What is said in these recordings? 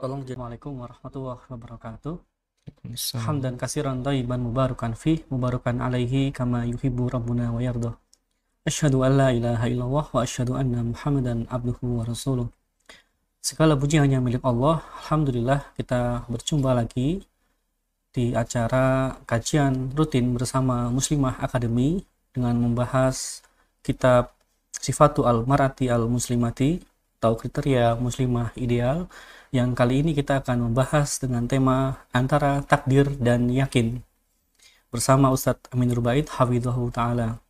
Assalamualaikum warahmatullahi wabarakatuh. Hamdan kasiran tayyiban mubarakan fi mubarakan alaihi kama yuhibbu rabbuna wa yardah. Asyhadu an la ilaha illallah wa asyhadu anna Muhammadan abduhu wa rasuluh. Segala puji hanya milik Allah. Alhamdulillah kita berjumpa lagi di acara kajian rutin bersama Muslimah Academy dengan membahas kitab Sifatu al-Marati al-Muslimati atau kriteria muslimah ideal yang kali ini kita akan membahas dengan tema antara takdir dan yakin. Bersama Ustadz Amin Rubaid Hafidhahu Ta'ala.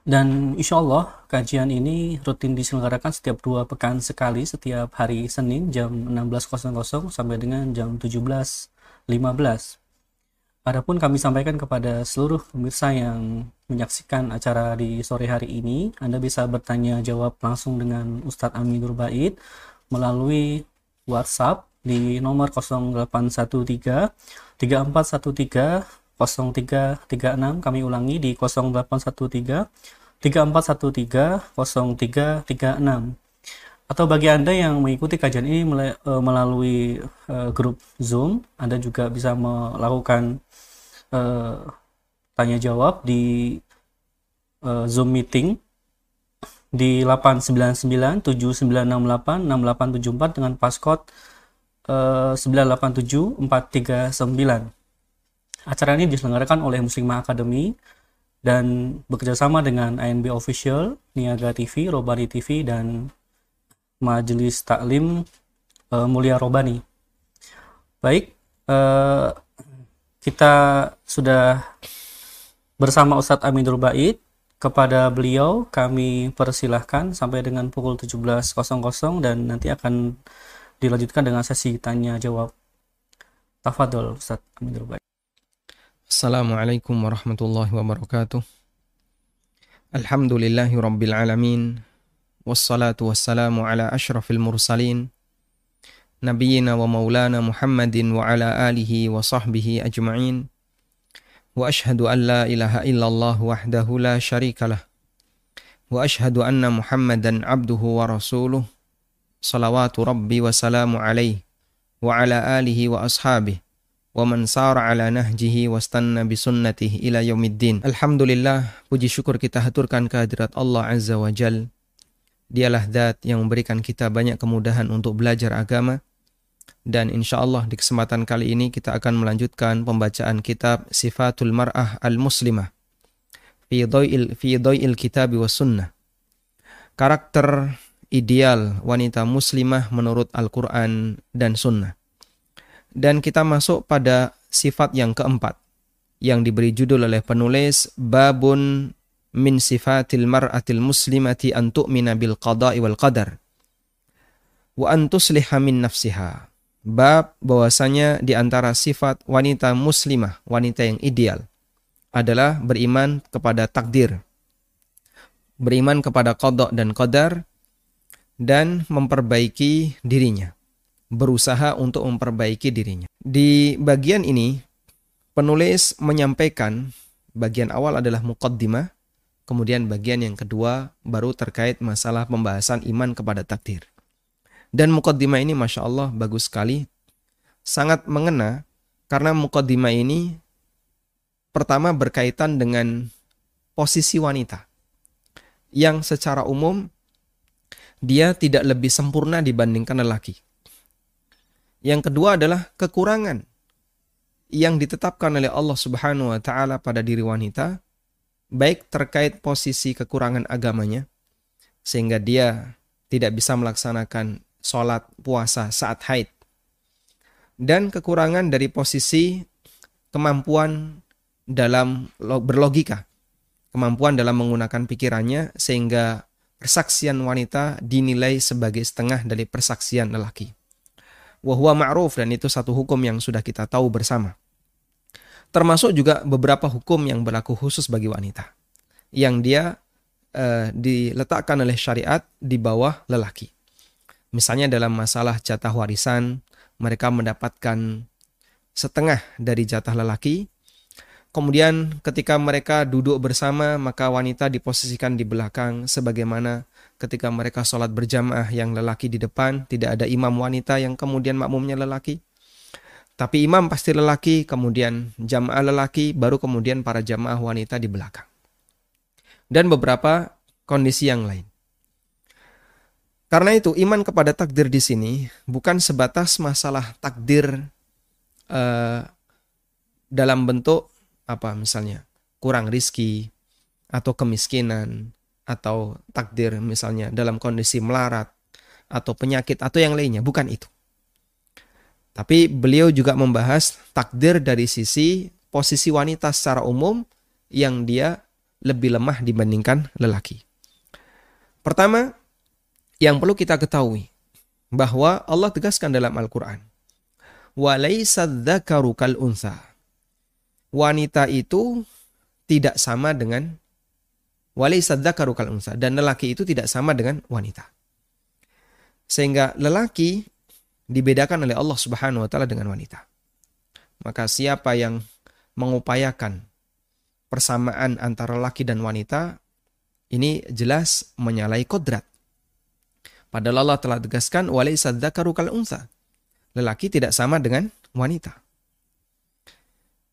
Dan insya Allah kajian ini rutin diselenggarakan setiap dua pekan sekali setiap hari Senin jam 16.00 sampai dengan jam 17.15 Adapun kami sampaikan kepada seluruh pemirsa yang menyaksikan acara di sore hari ini, Anda bisa bertanya jawab langsung dengan Ustadz Amin Nurbaid melalui WhatsApp di nomor 0813 3413 0336 kami ulangi di 0813 3413 0336 atau bagi Anda yang mengikuti kajian ini eh, melalui uh, grup Zoom, Anda juga bisa melakukan uh, tanya jawab di Zoom meeting di 89979686874 dengan passcode uh, 987439. Acara ini diselenggarakan oleh Muslimah Academy dan bekerjasama dengan ANB Official, Niaga TV, Robani TV, dan Majelis Taklim uh, Mulia Robani. Baik, uh, kita sudah bersama Ustadz Amin Bait. Kepada beliau kami persilahkan sampai dengan pukul 17.00 dan nanti akan dilanjutkan dengan sesi tanya jawab. Tafadol Ustadz Amin Bait. Assalamualaikum warahmatullahi wabarakatuh. Alhamdulillahi rabbil alamin. Wassalatu wassalamu ala ashrafil mursalin. Nabiyyina wa maulana Muhammadin wa ala alihi wa sahbihi ajma'in. Illallah wahdahu la syarikalah. Wa ashhadu anna Muhammadan abduhu wa rasuluh. Salawatu rabbi wa salamu alaih. Wa ala alihi wa ashabihi wa man sara ala nahjihi wastanna bisunnatihi ila yaumiddin. Alhamdulillah, puji syukur kita haturkan kehadirat Allah Azza wa Jal. Dialah zat yang memberikan kita banyak kemudahan untuk belajar agama. Dan insya Allah di kesempatan kali ini kita akan melanjutkan pembacaan kitab Sifatul Mar'ah Al-Muslimah. Fi do'il, fi do'il kitabi wa sunnah. Karakter ideal wanita muslimah menurut Al-Quran dan sunnah. Dan kita masuk pada sifat yang keempat yang diberi judul oleh penulis Babun min sifatil mar'atil muslimati an tu'mina bil qada'i wal qadar wa an tusliha min nafsiha. Bab bahwasanya di antara sifat wanita muslimah, wanita yang ideal adalah beriman kepada takdir. Beriman kepada qada dan qadar dan memperbaiki dirinya berusaha untuk memperbaiki dirinya. Di bagian ini, penulis menyampaikan bagian awal adalah muqaddimah, kemudian bagian yang kedua baru terkait masalah pembahasan iman kepada takdir. Dan muqaddimah ini Masya Allah bagus sekali, sangat mengena karena muqaddimah ini pertama berkaitan dengan posisi wanita yang secara umum dia tidak lebih sempurna dibandingkan lelaki. Yang kedua adalah kekurangan yang ditetapkan oleh Allah Subhanahu wa taala pada diri wanita baik terkait posisi kekurangan agamanya sehingga dia tidak bisa melaksanakan sholat puasa saat haid dan kekurangan dari posisi kemampuan dalam berlogika kemampuan dalam menggunakan pikirannya sehingga persaksian wanita dinilai sebagai setengah dari persaksian lelaki wahwa ma'ruf dan itu satu hukum yang sudah kita tahu bersama. Termasuk juga beberapa hukum yang berlaku khusus bagi wanita yang dia uh, diletakkan oleh syariat di bawah lelaki. Misalnya dalam masalah jatah warisan, mereka mendapatkan setengah dari jatah lelaki. Kemudian ketika mereka duduk bersama, maka wanita diposisikan di belakang sebagaimana ketika mereka sholat berjamaah yang lelaki di depan, tidak ada imam wanita yang kemudian makmumnya lelaki. Tapi imam pasti lelaki, kemudian jamaah lelaki, baru kemudian para jamaah wanita di belakang. Dan beberapa kondisi yang lain. Karena itu iman kepada takdir di sini bukan sebatas masalah takdir uh, dalam bentuk apa misalnya kurang rizki atau kemiskinan atau takdir misalnya dalam kondisi melarat atau penyakit atau yang lainnya, bukan itu. Tapi beliau juga membahas takdir dari sisi posisi wanita secara umum yang dia lebih lemah dibandingkan lelaki. Pertama, yang perlu kita ketahui bahwa Allah tegaskan dalam Al-Qur'an, Wanita itu tidak sama dengan dan lelaki itu tidak sama dengan wanita. Sehingga lelaki dibedakan oleh Allah Subhanahu wa taala dengan wanita. Maka siapa yang mengupayakan persamaan antara laki dan wanita ini jelas menyalahi kodrat. Padahal Allah telah tegaskan walaysa dzakaru kal unsa. Lelaki tidak sama dengan wanita.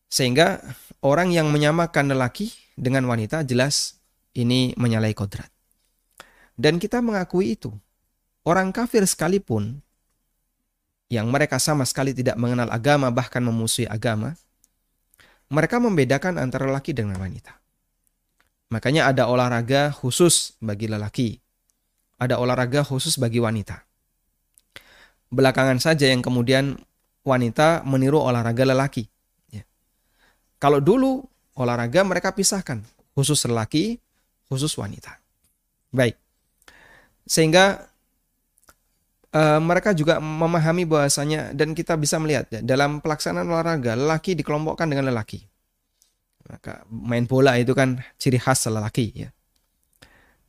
Sehingga orang yang menyamakan lelaki dengan wanita jelas ini menyalahi kodrat. Dan kita mengakui itu. Orang kafir sekalipun yang mereka sama sekali tidak mengenal agama bahkan memusuhi agama, mereka membedakan antara laki dengan wanita. Makanya ada olahraga khusus bagi lelaki, ada olahraga khusus bagi wanita. Belakangan saja yang kemudian wanita meniru olahraga lelaki. Ya. Kalau dulu olahraga mereka pisahkan, khusus lelaki, khusus wanita. Baik. Sehingga uh, mereka juga memahami bahwasanya dan kita bisa melihat ya, dalam pelaksanaan olahraga lelaki dikelompokkan dengan lelaki. Maka main bola itu kan ciri khas lelaki ya.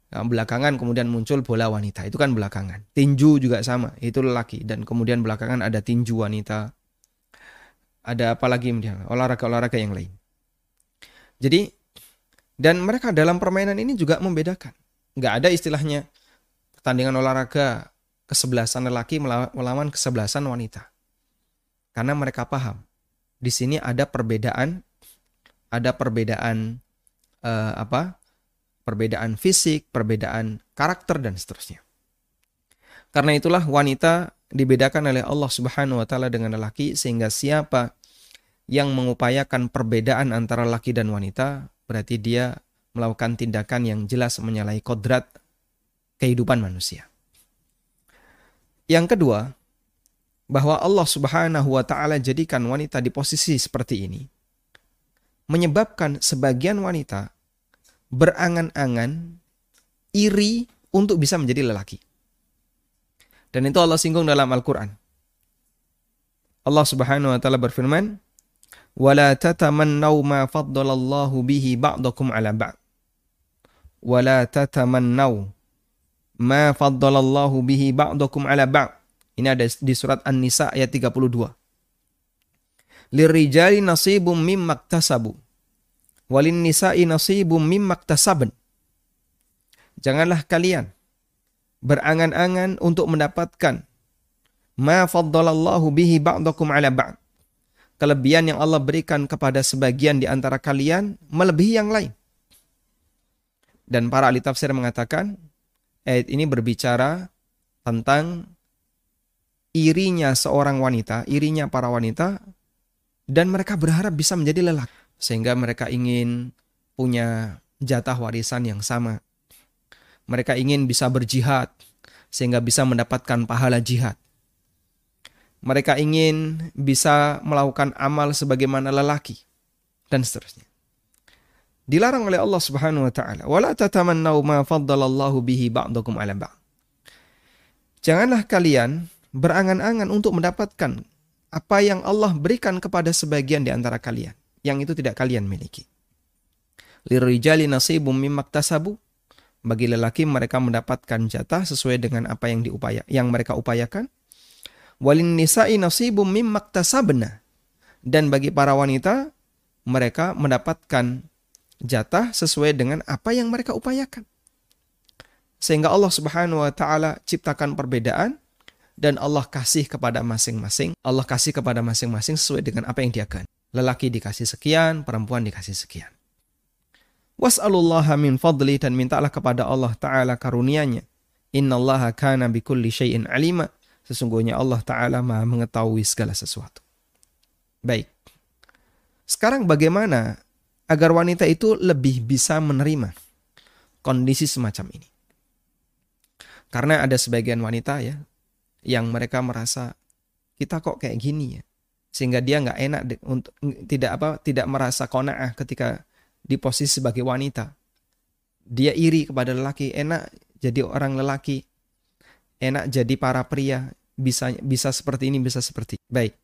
Nah, belakangan kemudian muncul bola wanita itu kan belakangan. Tinju juga sama, itu lelaki dan kemudian belakangan ada tinju wanita. Ada apa lagi olahraga-olahraga yang lain. Jadi dan mereka dalam permainan ini juga membedakan. Nggak ada istilahnya pertandingan olahraga kesebelasan lelaki melawan kesebelasan wanita. Karena mereka paham di sini ada perbedaan, ada perbedaan uh, apa? Perbedaan fisik, perbedaan karakter dan seterusnya. Karena itulah wanita dibedakan oleh Allah Subhanahu wa taala dengan lelaki sehingga siapa yang mengupayakan perbedaan antara laki dan wanita berarti dia melakukan tindakan yang jelas menyalahi kodrat kehidupan manusia. Yang kedua, bahwa Allah Subhanahu wa taala jadikan wanita di posisi seperti ini menyebabkan sebagian wanita berangan-angan, iri untuk bisa menjadi lelaki. Dan itu Allah singgung dalam Al-Quran. Allah Subhanahu wa taala berfirman, "Wala tatamannau ma faddalallahu bihi ba'dakum 'ala ba'd." Wala tatamannau ma faddalallahu bihi ba'dakum 'ala ba'd. Ini ada di surat An-Nisa ayat 32. Lirijali nasibum mimmaktasabu walin nisa'i nasibum mimma iktasabn Janganlah kalian berangan-angan untuk mendapatkan ma faddalallahu bihi ba'dakum ala ba'd. Kelebihan yang Allah berikan kepada sebagian di antara kalian melebihi yang lain. Dan para ahli tafsir mengatakan ayat ini berbicara tentang irinya seorang wanita, irinya para wanita dan mereka berharap bisa menjadi lelaki sehingga mereka ingin punya jatah warisan yang sama. Mereka ingin bisa berjihad sehingga bisa mendapatkan pahala jihad mereka ingin bisa melakukan amal sebagaimana lelaki dan seterusnya. Dilarang oleh Allah Subhanahu wa taala, "Wala tatamannau ma faddalallahu bihi ba'dakum 'ala ba'd." Janganlah kalian berangan-angan untuk mendapatkan apa yang Allah berikan kepada sebagian di antara kalian yang itu tidak kalian miliki. Lirijali nasibum mimma Bagi lelaki mereka mendapatkan jatah sesuai dengan apa yang diupaya yang mereka upayakan Walin nisa'i nasibum mimmaktasabna. Dan bagi para wanita, mereka mendapatkan jatah sesuai dengan apa yang mereka upayakan. Sehingga Allah Subhanahu wa taala ciptakan perbedaan dan Allah kasih kepada masing-masing. Allah kasih kepada masing-masing sesuai dengan apa yang dia kan. Lelaki dikasih sekian, perempuan dikasih sekian. Was'alullaha min fadli dan mintalah kepada Allah Ta'ala karunianya. Innallaha kana bikulli syai'in alima. Sesungguhnya Allah Ta'ala maha mengetahui segala sesuatu. Baik. Sekarang bagaimana agar wanita itu lebih bisa menerima kondisi semacam ini? Karena ada sebagian wanita ya yang mereka merasa kita kok kayak gini ya. Sehingga dia nggak enak untuk tidak apa tidak merasa kona'ah ketika di posisi sebagai wanita. Dia iri kepada lelaki, enak jadi orang lelaki. Enak jadi para pria, bisa bisa seperti ini, bisa seperti. Baik.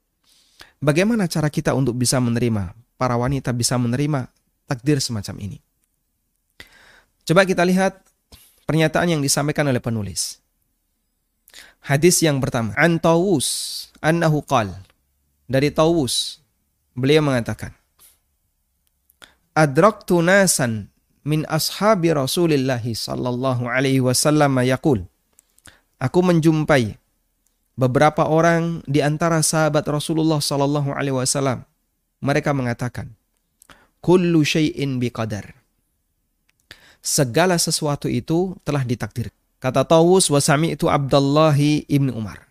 Bagaimana cara kita untuk bisa menerima para wanita bisa menerima takdir semacam ini? Coba kita lihat pernyataan yang disampaikan oleh penulis. Hadis yang pertama, an Tawus annahu qal. Dari Tawus, beliau mengatakan, Adraktu nasan min ashabi Rasulillah sallallahu alaihi wasallam yaqul. Aku menjumpai beberapa orang di antara sahabat Rasulullah sallallahu alaihi wasallam. Mereka mengatakan, "Kullu syai'in biqadar." segala sesuatu itu telah ditakdir. Kata Tawus wa itu Abdullah ibn Umar.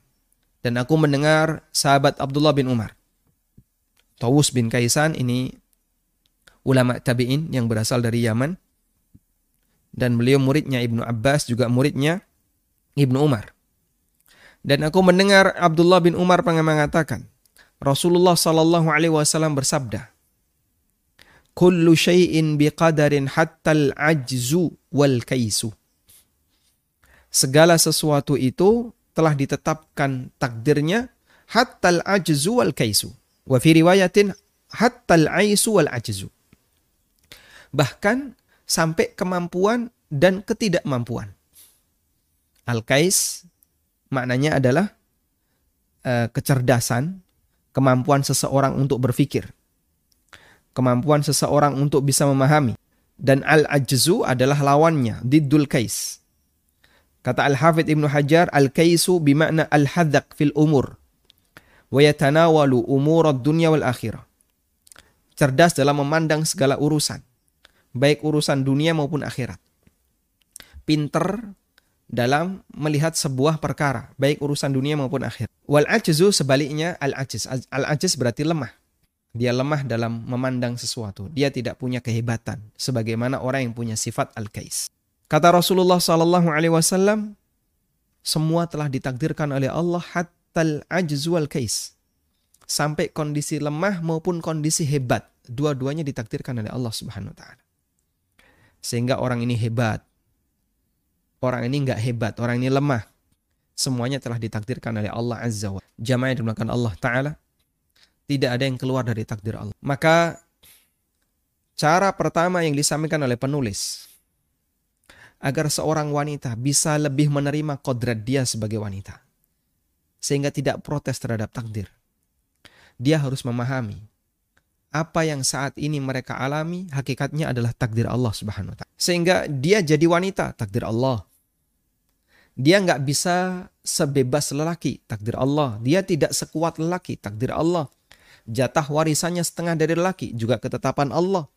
Dan aku mendengar sahabat Abdullah bin Umar. Tawus bin Kaisan ini ulama tabi'in yang berasal dari Yaman. Dan beliau muridnya Ibnu Abbas juga muridnya Ibnu Umar. Dan aku mendengar Abdullah bin Umar pernah mengatakan, Rasulullah Shallallahu Alaihi Wasallam bersabda, kullu syai'in biqadarin hattal ajzu wal kaisu. Segala sesuatu itu telah ditetapkan takdirnya hattal ajzu wal kaisu. Wa fi riwayatin hattal aisu wal ajzu. Bahkan sampai kemampuan dan ketidakmampuan. Al-kais maknanya adalah uh, kecerdasan, kemampuan seseorang untuk berpikir kemampuan seseorang untuk bisa memahami. Dan al-ajzu adalah lawannya, diddul kais. Kata Al-Hafidh Ibnu Hajar, al-kaisu bimakna al-hadaq fil umur. Wa yatanawalu umur dunya wal akhirah. Cerdas dalam memandang segala urusan. Baik urusan dunia maupun akhirat. Pinter dalam melihat sebuah perkara. Baik urusan dunia maupun akhirat. Wal ajzu sebaliknya al-ajiz. Al-ajiz berarti lemah dia lemah dalam memandang sesuatu. Dia tidak punya kehebatan sebagaimana orang yang punya sifat al-kais. Kata Rasulullah sallallahu alaihi wasallam, semua telah ditakdirkan oleh Allah hatta ajzu wal kais. Sampai kondisi lemah maupun kondisi hebat, dua-duanya ditakdirkan oleh Allah Subhanahu wa taala. Sehingga orang ini hebat. Orang ini enggak hebat, orang ini lemah. Semuanya telah ditakdirkan oleh Allah Azza wa Jamaah yang dimulakan Allah Ta'ala tidak ada yang keluar dari takdir Allah. Maka cara pertama yang disampaikan oleh penulis agar seorang wanita bisa lebih menerima kodrat dia sebagai wanita sehingga tidak protes terhadap takdir. Dia harus memahami apa yang saat ini mereka alami hakikatnya adalah takdir Allah Subhanahu wa taala. Sehingga dia jadi wanita, takdir Allah. Dia nggak bisa sebebas lelaki, takdir Allah. Dia tidak sekuat lelaki, takdir Allah. Jatah warisannya setengah dari lelaki, juga ketetapan Allah.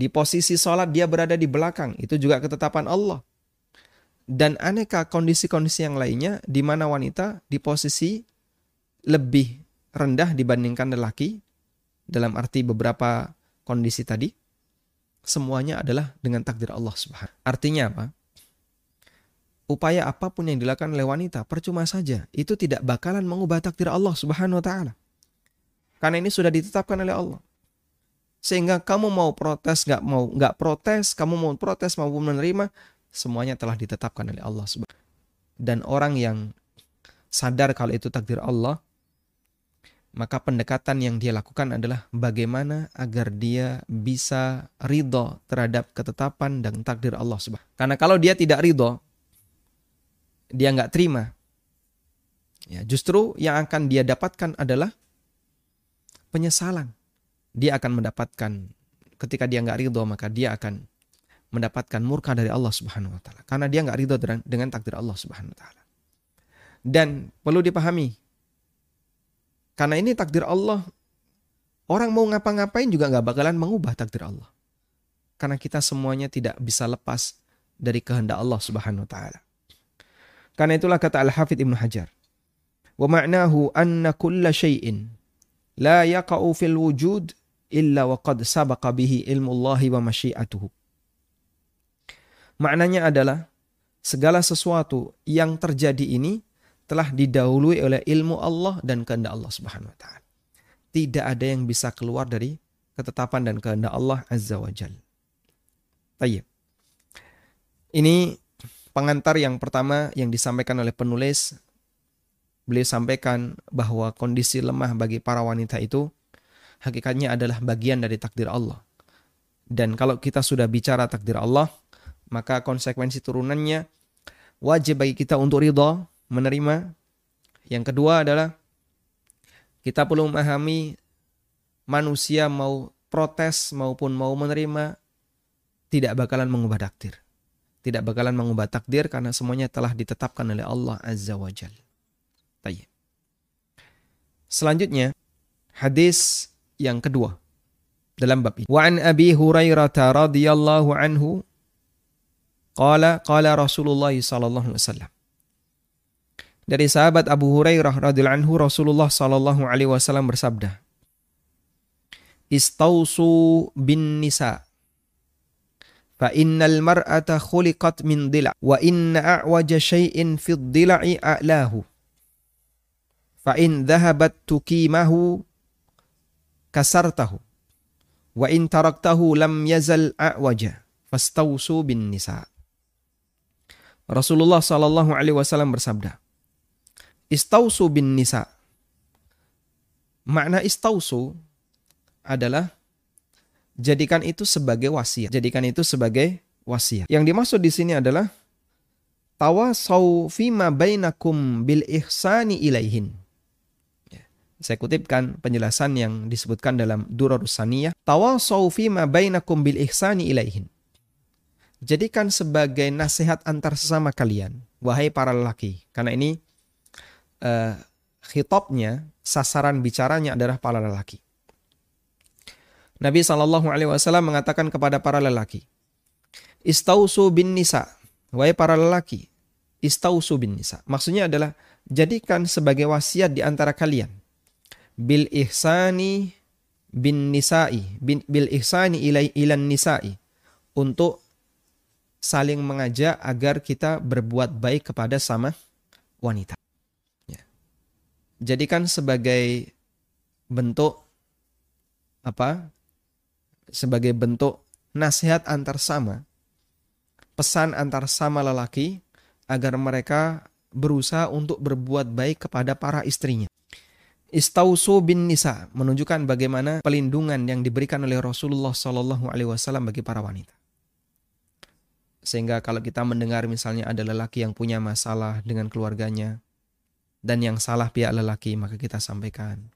Di posisi sholat dia berada di belakang, itu juga ketetapan Allah. Dan aneka kondisi-kondisi yang lainnya di mana wanita di posisi lebih rendah dibandingkan lelaki, dalam arti beberapa kondisi tadi, semuanya adalah dengan takdir Allah Subhanahu. Artinya apa? Upaya apa pun yang dilakukan oleh wanita percuma saja. Itu tidak bakalan mengubah takdir Allah Subhanahu wa taala. Karena ini sudah ditetapkan oleh Allah. Sehingga kamu mau protes, nggak mau nggak protes, kamu mau protes maupun menerima, semuanya telah ditetapkan oleh Allah. Dan orang yang sadar kalau itu takdir Allah, maka pendekatan yang dia lakukan adalah bagaimana agar dia bisa ridho terhadap ketetapan dan takdir Allah subhanahu Karena kalau dia tidak ridho, dia nggak terima, ya justru yang akan dia dapatkan adalah penyesalan. Dia akan mendapatkan ketika dia nggak ridho maka dia akan mendapatkan murka dari Allah Subhanahu wa taala karena dia nggak ridho dengan, takdir Allah Subhanahu wa taala. Dan perlu dipahami karena ini takdir Allah orang mau ngapa-ngapain juga nggak bakalan mengubah takdir Allah. Karena kita semuanya tidak bisa lepas dari kehendak Allah Subhanahu wa taala. Karena itulah kata Al-Hafidh Ibnu Hajar. Wa ma'nahu anna kulla syai'in la yaqa'u fil wujud illa wa qad sabaqa bihi ilmu Allah wa masyiatuhu. Maknanya adalah segala sesuatu yang terjadi ini telah didahului oleh ilmu Allah dan kehendak Allah Subhanahu wa taala. Tidak ada yang bisa keluar dari ketetapan dan kehendak Allah Azza wa Jalla. Tayyib. Ini pengantar yang pertama yang disampaikan oleh penulis. Beliau sampaikan bahwa kondisi lemah bagi para wanita itu hakikatnya adalah bagian dari takdir Allah. Dan kalau kita sudah bicara takdir Allah, maka konsekuensi turunannya wajib bagi kita untuk ridha, menerima. Yang kedua adalah kita perlu memahami manusia mau protes maupun mau menerima tidak bakalan mengubah takdir. Tidak bakalan mengubah takdir karena semuanya telah ditetapkan oleh Allah Azza wa Jal. Selanjutnya, hadis yang kedua dalam bab ini. Wa an Abi Hurairah radhiyallahu anhu qala qala Rasulullah sallallahu alaihi wasallam. Dari sahabat Abu Hurairah radhiyallahu anhu Rasulullah sallallahu alaihi wasallam bersabda, "Istausu bin nisa' fa innal mar'ata khuliqat min dila' wa inna a'waja syai'in fi dhila'i a'lahu fa in dhahabat tuqimahu kasartahu wa in taraktahu lam yazal a'waja fastausu bin nisa Rasulullah sallallahu alaihi wasallam bersabda Istausu bin nisa Makna istausu adalah jadikan itu sebagai wasiat. Jadikan itu sebagai wasiat. Yang dimaksud di sini adalah tawasau fima bainakum bil ihsani ilaihin. Ya, saya kutipkan penjelasan yang disebutkan dalam Durarus Saniyah. Tawasau fima bainakum bil ihsani ilaihin. Jadikan sebagai nasihat antar sesama kalian, wahai para lelaki. Karena ini uh, khitabnya, sasaran bicaranya adalah para lelaki. Nabi Shallallahu Alaihi Wasallam mengatakan kepada para lelaki, Istausu bin nisa, wahai para lelaki, istausu bin nisa. Maksudnya adalah jadikan sebagai wasiat di antara kalian. Bil ihsani bin nisa'i, bin, bil ihsani ilai ilan nisa'i. Untuk saling mengajak agar kita berbuat baik kepada sama wanita. Ya. Jadikan sebagai bentuk apa sebagai bentuk nasihat antar sama, pesan antar sama lelaki agar mereka berusaha untuk berbuat baik kepada para istrinya. Istausu bin nisa menunjukkan bagaimana pelindungan yang diberikan oleh Rasulullah Shallallahu Alaihi Wasallam bagi para wanita. Sehingga kalau kita mendengar misalnya ada lelaki yang punya masalah dengan keluarganya dan yang salah pihak lelaki maka kita sampaikan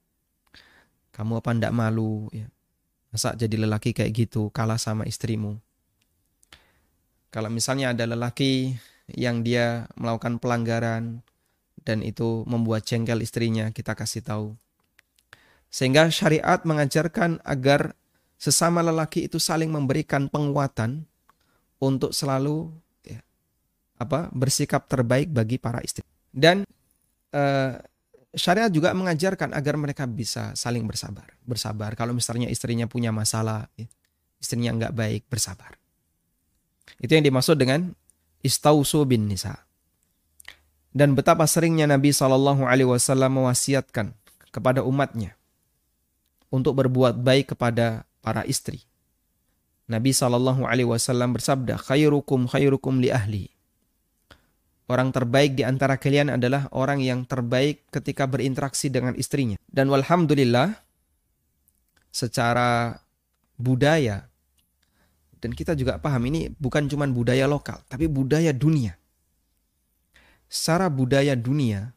kamu apa ndak malu ya Masa jadi lelaki kayak gitu kalah sama istrimu? Kalau misalnya ada lelaki yang dia melakukan pelanggaran dan itu membuat jengkel istrinya, kita kasih tahu. Sehingga syariat mengajarkan agar sesama lelaki itu saling memberikan penguatan untuk selalu ya, apa bersikap terbaik bagi para istri. Dan uh, syariat juga mengajarkan agar mereka bisa saling bersabar. Bersabar kalau misalnya istrinya punya masalah, ya, istrinya nggak baik, bersabar. Itu yang dimaksud dengan istausu bin nisa. Dan betapa seringnya Nabi Shallallahu Alaihi Wasallam mewasiatkan kepada umatnya untuk berbuat baik kepada para istri. Nabi Shallallahu Alaihi Wasallam bersabda, "Khairukum khairukum li ahli." Orang terbaik di antara kalian adalah orang yang terbaik ketika berinteraksi dengan istrinya. Dan walhamdulillah, secara budaya, dan kita juga paham ini bukan cuma budaya lokal, tapi budaya dunia. Secara budaya dunia,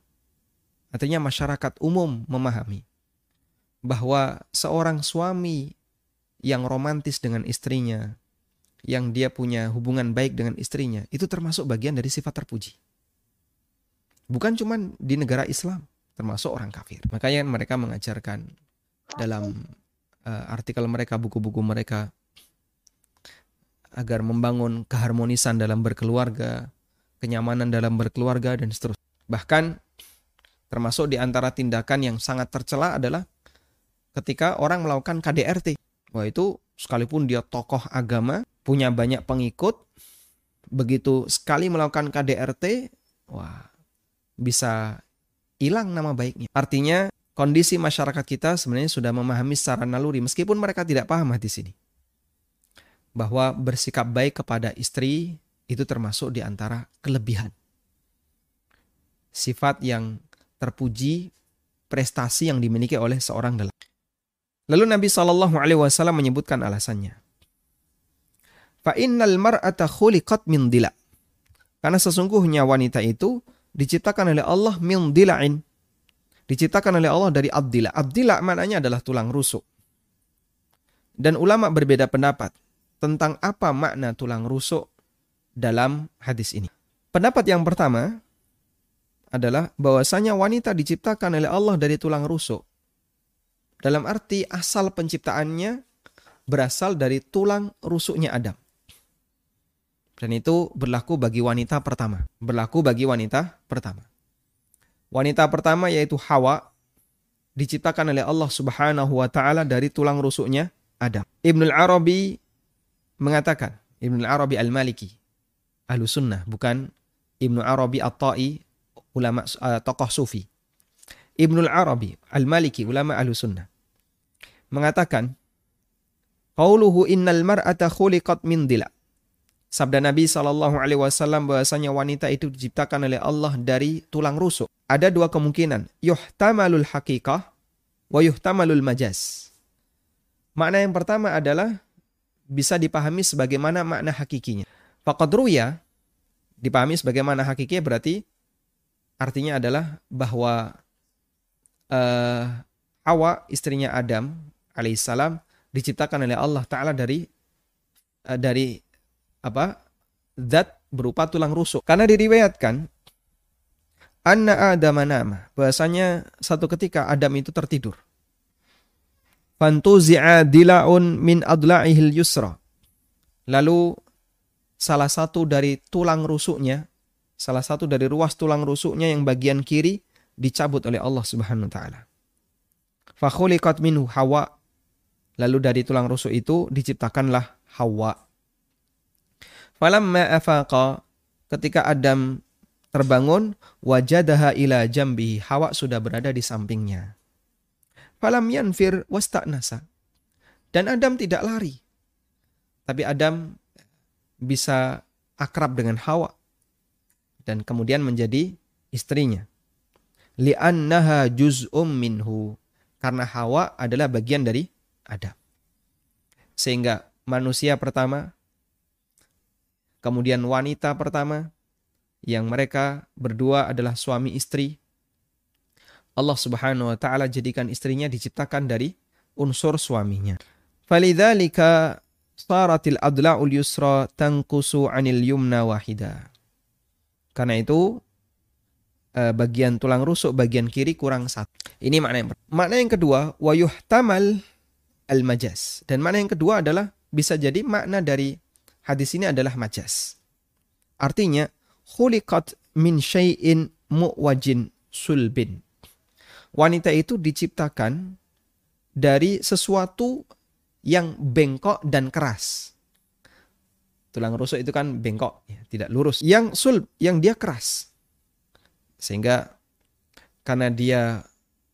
artinya masyarakat umum memahami bahwa seorang suami yang romantis dengan istrinya, yang dia punya hubungan baik dengan istrinya, itu termasuk bagian dari sifat terpuji. Bukan cuma di negara Islam, termasuk orang kafir. Makanya mereka mengajarkan dalam uh, artikel mereka, buku-buku mereka, agar membangun keharmonisan dalam berkeluarga, kenyamanan dalam berkeluarga, dan seterusnya. Bahkan termasuk di antara tindakan yang sangat tercela adalah ketika orang melakukan KDRT. Wah itu sekalipun dia tokoh agama, punya banyak pengikut, begitu sekali melakukan KDRT, wah bisa hilang nama baiknya. Artinya kondisi masyarakat kita sebenarnya sudah memahami secara naluri meskipun mereka tidak paham di sini. Bahwa bersikap baik kepada istri itu termasuk di antara kelebihan. Sifat yang terpuji, prestasi yang dimiliki oleh seorang dalam. Lalu Nabi Shallallahu Alaihi Wasallam menyebutkan alasannya. Fa innal mar'ata khuliqat min dila. Karena sesungguhnya wanita itu diciptakan oleh Allah min dila'in. Diciptakan oleh Allah dari abdila. Abdila maknanya adalah tulang rusuk. Dan ulama berbeda pendapat tentang apa makna tulang rusuk dalam hadis ini. Pendapat yang pertama adalah bahwasanya wanita diciptakan oleh Allah dari tulang rusuk. Dalam arti asal penciptaannya berasal dari tulang rusuknya Adam. Dan itu berlaku bagi wanita pertama. Berlaku bagi wanita pertama. Wanita pertama yaitu Hawa diciptakan oleh Allah Subhanahu wa taala dari tulang rusuknya Adam. Ibnu Arabi mengatakan, Ibnu Arabi Al-Maliki, ahlu sunnah, bukan Ibnu Arabi At-Ta'i, ulama uh, tokoh sufi. Ibnu Arabi Al-Maliki, ulama ahlu sunnah, mengatakan, Qauluhu innal mar'ata khuliqat min dila. Sabda Nabi Shallallahu Alaihi Wasallam bahwasanya wanita itu diciptakan oleh Allah dari tulang rusuk. Ada dua kemungkinan, yuhtamalul hakikah wa yuhtamalul majas. Makna yang pertama adalah bisa dipahami sebagaimana makna hakikinya. Faqadruya dipahami sebagaimana hakikinya berarti artinya adalah bahwa uh, Hawa istrinya Adam alaihissalam diciptakan oleh Allah Taala dari uh, dari apa zat berupa tulang rusuk. Karena diriwayatkan anna Adam nama bahasanya satu ketika Adam itu tertidur. Fantuzi'a dila'un min adla'ihil yusra. Lalu salah satu dari tulang rusuknya, salah satu dari ruas tulang rusuknya yang bagian kiri dicabut oleh Allah Subhanahu wa taala. Fakhuliqat minhu Hawa. Lalu dari tulang rusuk itu diciptakanlah Hawa. Falamma afaqa ketika Adam terbangun wajadaha ila jambi Hawa sudah berada di sampingnya. Falam yanfir wasta'nasa. Dan Adam tidak lari. Tapi Adam bisa akrab dengan Hawa dan kemudian menjadi istrinya. Li'annaha juz'um minhu. Karena Hawa adalah bagian dari Adam. Sehingga manusia pertama kemudian wanita pertama yang mereka berdua adalah suami istri. Allah Subhanahu wa taala jadikan istrinya diciptakan dari unsur suaminya. Falidzalika saratil adla'ul yusra tanqusu 'anil yumna wahida. Karena itu eh, bagian tulang rusuk bagian kiri kurang satu. Ini makna yang pertama. Makna yang kedua, wa yuhtamal al majas. Dan makna yang kedua adalah bisa jadi makna dari hadis ini adalah majas. Artinya, khuliqat min syai'in mu'wajin sulbin. Wanita itu diciptakan dari sesuatu yang bengkok dan keras. Tulang rusuk itu kan bengkok, ya, tidak lurus. Yang sulb, yang dia keras. Sehingga karena dia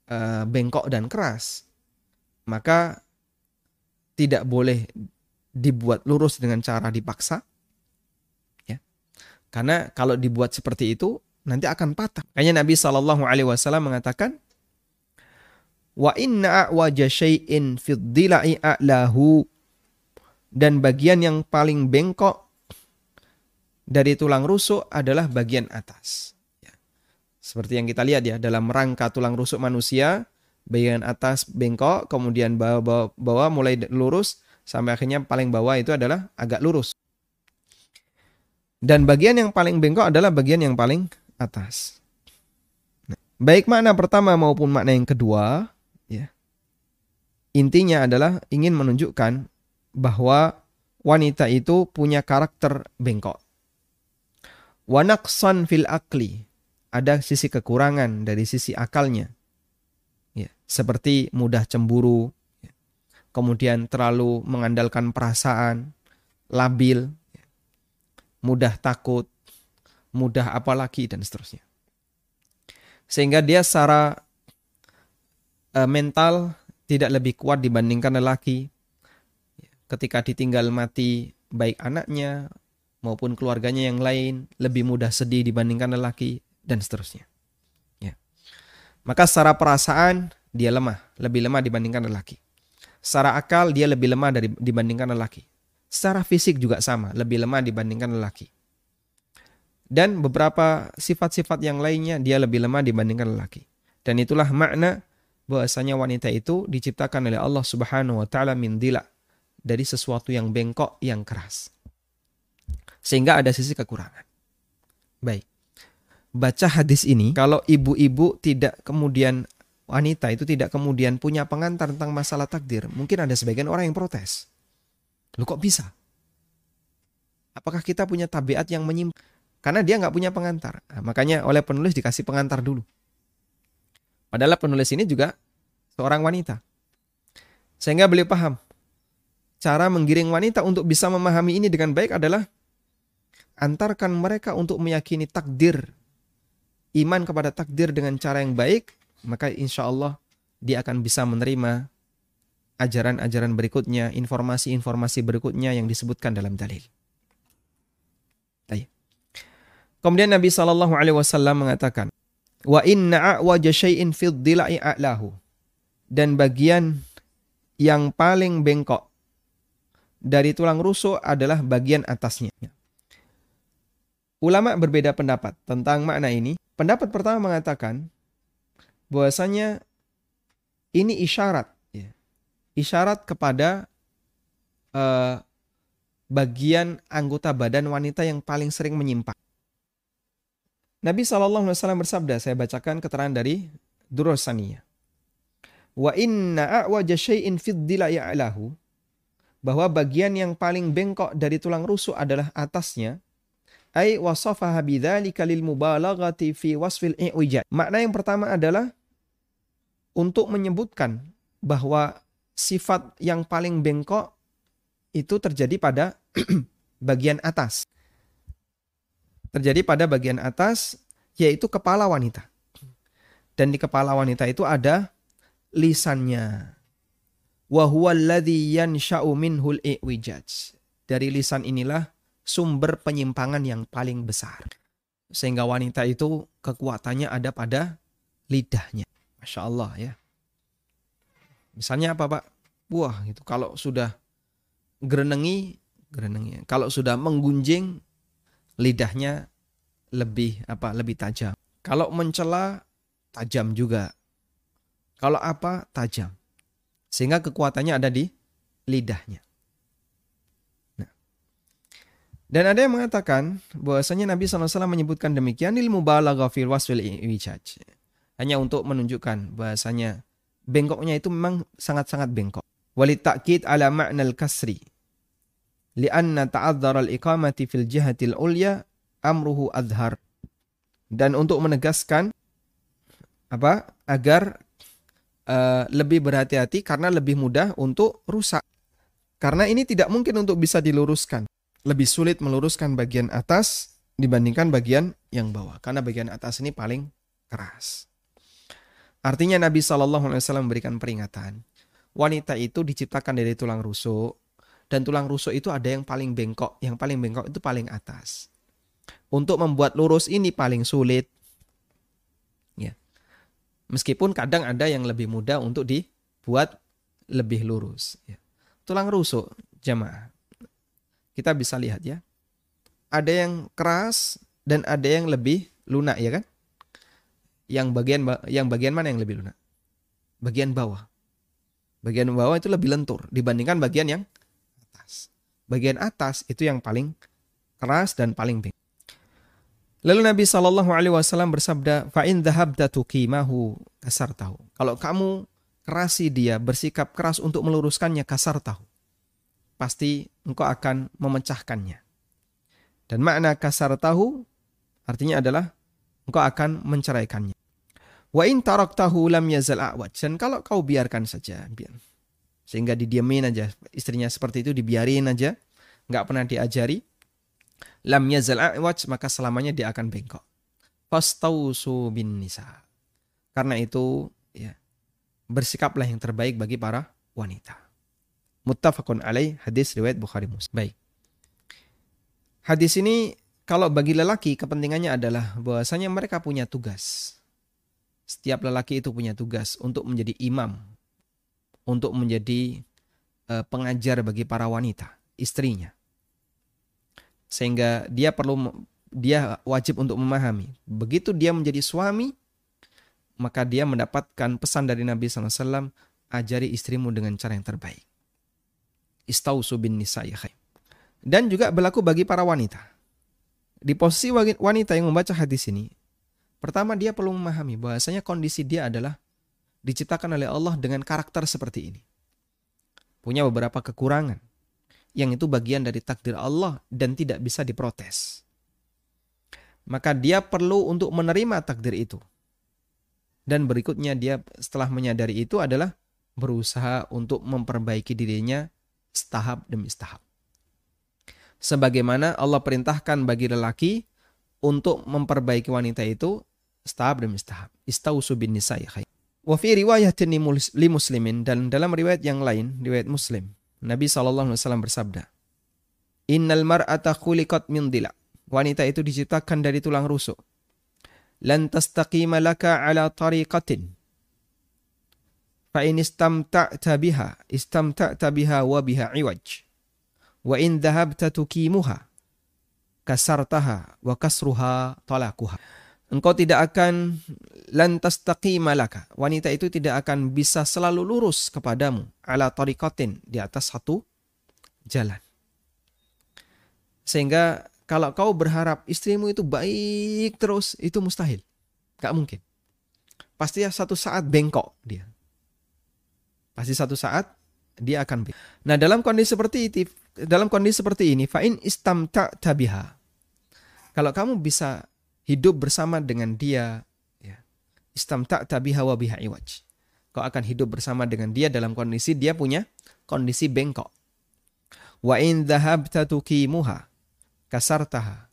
uh, bengkok dan keras, maka tidak boleh dibuat lurus dengan cara dipaksa. Ya. Karena kalau dibuat seperti itu nanti akan patah. Kayaknya Nabi Shallallahu alaihi wasallam mengatakan wa inna a'waja syai'in dan bagian yang paling bengkok dari tulang rusuk adalah bagian atas. Ya. Seperti yang kita lihat ya dalam rangka tulang rusuk manusia, bagian atas bengkok, kemudian bawah, bawah, bawah mulai lurus, sampai akhirnya paling bawah itu adalah agak lurus. Dan bagian yang paling bengkok adalah bagian yang paling atas. Nah, baik makna pertama maupun makna yang kedua. Intinya adalah ingin menunjukkan bahwa wanita itu punya karakter bengkok. Wanaksan fil akli. Ada sisi kekurangan dari sisi akalnya. Ya, seperti mudah cemburu, ya. kemudian terlalu mengandalkan perasaan, labil, mudah takut, mudah apalagi dan seterusnya. Sehingga dia secara uh, mental tidak lebih kuat dibandingkan lelaki. Ketika ditinggal mati baik anaknya maupun keluarganya yang lain lebih mudah sedih dibandingkan lelaki dan seterusnya. Ya. Maka secara perasaan dia lemah, lebih lemah dibandingkan lelaki. Secara akal dia lebih lemah dari dibandingkan lelaki. Secara fisik juga sama, lebih lemah dibandingkan lelaki. Dan beberapa sifat-sifat yang lainnya dia lebih lemah dibandingkan lelaki. Dan itulah makna bahwasanya wanita itu diciptakan oleh Allah Subhanahu wa taala min dila dari sesuatu yang bengkok yang keras. Sehingga ada sisi kekurangan. Baik. Baca hadis ini kalau ibu-ibu tidak kemudian wanita itu tidak kemudian punya pengantar tentang masalah takdir, mungkin ada sebagian orang yang protes. Lu kok bisa? Apakah kita punya tabiat yang menyimpang? Karena dia nggak punya pengantar. Nah, makanya oleh penulis dikasih pengantar dulu. Padahal penulis ini juga seorang wanita. Sehingga beliau paham. Cara menggiring wanita untuk bisa memahami ini dengan baik adalah antarkan mereka untuk meyakini takdir. Iman kepada takdir dengan cara yang baik, maka insya Allah dia akan bisa menerima ajaran-ajaran berikutnya, informasi-informasi berikutnya yang disebutkan dalam dalil. Kemudian Nabi Shallallahu Alaihi Wasallam mengatakan, wa inna a'waja syai'in fid dila'i a'lahu. Dan bagian yang paling bengkok dari tulang rusuk adalah bagian atasnya. Ulama berbeda pendapat tentang makna ini. Pendapat pertama mengatakan bahwasanya ini isyarat isyarat kepada uh, bagian anggota badan wanita yang paling sering menyimpang. Nabi SAW bersabda, saya bacakan keterangan dari Durosaniya. Wa inna a'waja syai'in fid ya'lahu bahwa bagian yang paling bengkok dari tulang rusuk adalah atasnya ay wasafaha bidzalika lil mubalaghati fi wasfil i'wijat. Makna yang pertama adalah untuk menyebutkan bahwa sifat yang paling bengkok itu terjadi pada bagian atas. Terjadi pada bagian atas yaitu kepala wanita. Dan di kepala wanita itu ada lisannya. Wa huwa yansha'u minhul. Dari lisan inilah sumber penyimpangan yang paling besar. Sehingga wanita itu kekuatannya ada pada lidahnya. Masya Allah ya. Misalnya apa Pak? Buah gitu. Kalau sudah gerenengi, gerenengi. Kalau sudah menggunjing, lidahnya lebih apa? Lebih tajam. Kalau mencela, tajam juga. Kalau apa? Tajam. Sehingga kekuatannya ada di lidahnya. Nah. Dan ada yang mengatakan bahwasanya Nabi SAW menyebutkan demikian ilmu balagha fil wasfil Hanya untuk menunjukkan bahasanya bengkoknya itu memang sangat-sangat bengkok. Walit ta'kid ala ma'nal kasri. Lianna ta'adzar al-iqamati fil jihatil ulya amruhu. Dan untuk menegaskan apa agar uh, lebih berhati-hati karena lebih mudah untuk rusak. Karena ini tidak mungkin untuk bisa diluruskan. Lebih sulit meluruskan bagian atas dibandingkan bagian yang bawah. Karena bagian atas ini paling keras. Artinya Nabi Wasallam memberikan peringatan. Wanita itu diciptakan dari tulang rusuk dan tulang rusuk itu ada yang paling bengkok, yang paling bengkok itu paling atas. Untuk membuat lurus ini paling sulit. Ya. Meskipun kadang ada yang lebih mudah untuk dibuat lebih lurus. Ya. Tulang rusuk jamaah. Kita bisa lihat ya. Ada yang keras dan ada yang lebih lunak ya kan? yang bagian yang bagian mana yang lebih lunak? Bagian bawah. Bagian bawah itu lebih lentur dibandingkan bagian yang. Bagian atas itu yang paling keras dan paling bengkok. Lalu Nabi Shallallahu Alaihi Wasallam bersabda, "Fa'in tuqimahu kasar tahu." Kalau kamu kerasi dia, bersikap keras untuk meluruskannya kasar tahu, pasti engkau akan memecahkannya. Dan makna kasar tahu artinya adalah engkau akan menceraikannya. Wa in taraktahu lam yazal a'waj. Dan kalau kau biarkan saja, biar. Sehingga didiamin aja, istrinya seperti itu dibiarin aja, nggak pernah diajari, lam yazal a'waj maka selamanya dia akan bengkok. Fastausu bin nisa. Karena itu ya bersikaplah yang terbaik bagi para wanita. Muttafaqun alaih hadis riwayat Bukhari Muslim. Baik. Hadis ini kalau bagi lelaki kepentingannya adalah bahwasanya mereka punya tugas. Setiap lelaki itu punya tugas untuk menjadi imam, untuk menjadi uh, pengajar bagi para wanita, istrinya sehingga dia perlu dia wajib untuk memahami. Begitu dia menjadi suami, maka dia mendapatkan pesan dari Nabi SAW, ajari istrimu dengan cara yang terbaik. Istausu bin nisa'i Dan juga berlaku bagi para wanita. Di posisi wanita yang membaca hadis ini, pertama dia perlu memahami bahwasanya kondisi dia adalah diciptakan oleh Allah dengan karakter seperti ini. Punya beberapa kekurangan yang itu bagian dari takdir Allah dan tidak bisa diprotes. Maka dia perlu untuk menerima takdir itu. Dan berikutnya dia setelah menyadari itu adalah berusaha untuk memperbaiki dirinya setahap demi setahap. Sebagaimana Allah perintahkan bagi lelaki untuk memperbaiki wanita itu setahap demi setahap. Istausu bin nisa'i. Wa fi riwayatin li muslimin dan dalam riwayat yang lain, riwayat muslim, Nabi SAW bersabda, Innal mar'ata khuliqat min dila. Wanita itu diciptakan dari tulang rusuk. Lan tastaqima laka ala tariqatin. Fa in istamta'ta biha, istamta'ta biha wa biha iwaj. Wa in dhahabta tukimuha, kasartaha wa kasruha talakuha. Engkau tidak akan lantas taqima laka. Wanita itu tidak akan bisa selalu lurus kepadamu ala tariqatin di atas satu jalan. Sehingga kalau kau berharap istrimu itu baik terus, itu mustahil. Gak mungkin. Pasti satu saat bengkok dia. Pasti satu saat dia akan bengkok. Nah dalam kondisi seperti itu, dalam kondisi seperti ini, fa'in istamta tabiha. Kalau kamu bisa hidup bersama dengan dia ya. Istamta'ta biha wa biha iwaj. Kau akan hidup bersama dengan dia dalam kondisi dia punya kondisi bengkok. Wa in dhahabta tuqimuha kasartaha.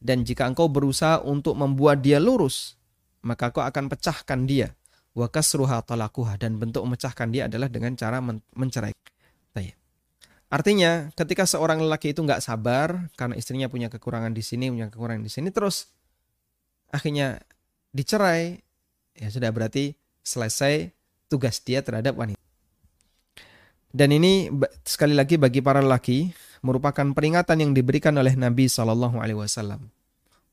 Dan jika engkau berusaha untuk membuat dia lurus maka kau akan pecahkan dia. Wa kasruha talakuha dan bentuk memecahkan dia adalah dengan cara mencerai. Artinya, ketika seorang lelaki itu nggak sabar karena istrinya punya kekurangan di sini, punya kekurangan di sini, terus akhirnya dicerai, ya sudah berarti selesai tugas dia terhadap wanita. Dan ini sekali lagi bagi para laki merupakan peringatan yang diberikan oleh Nabi Shallallahu Alaihi Wasallam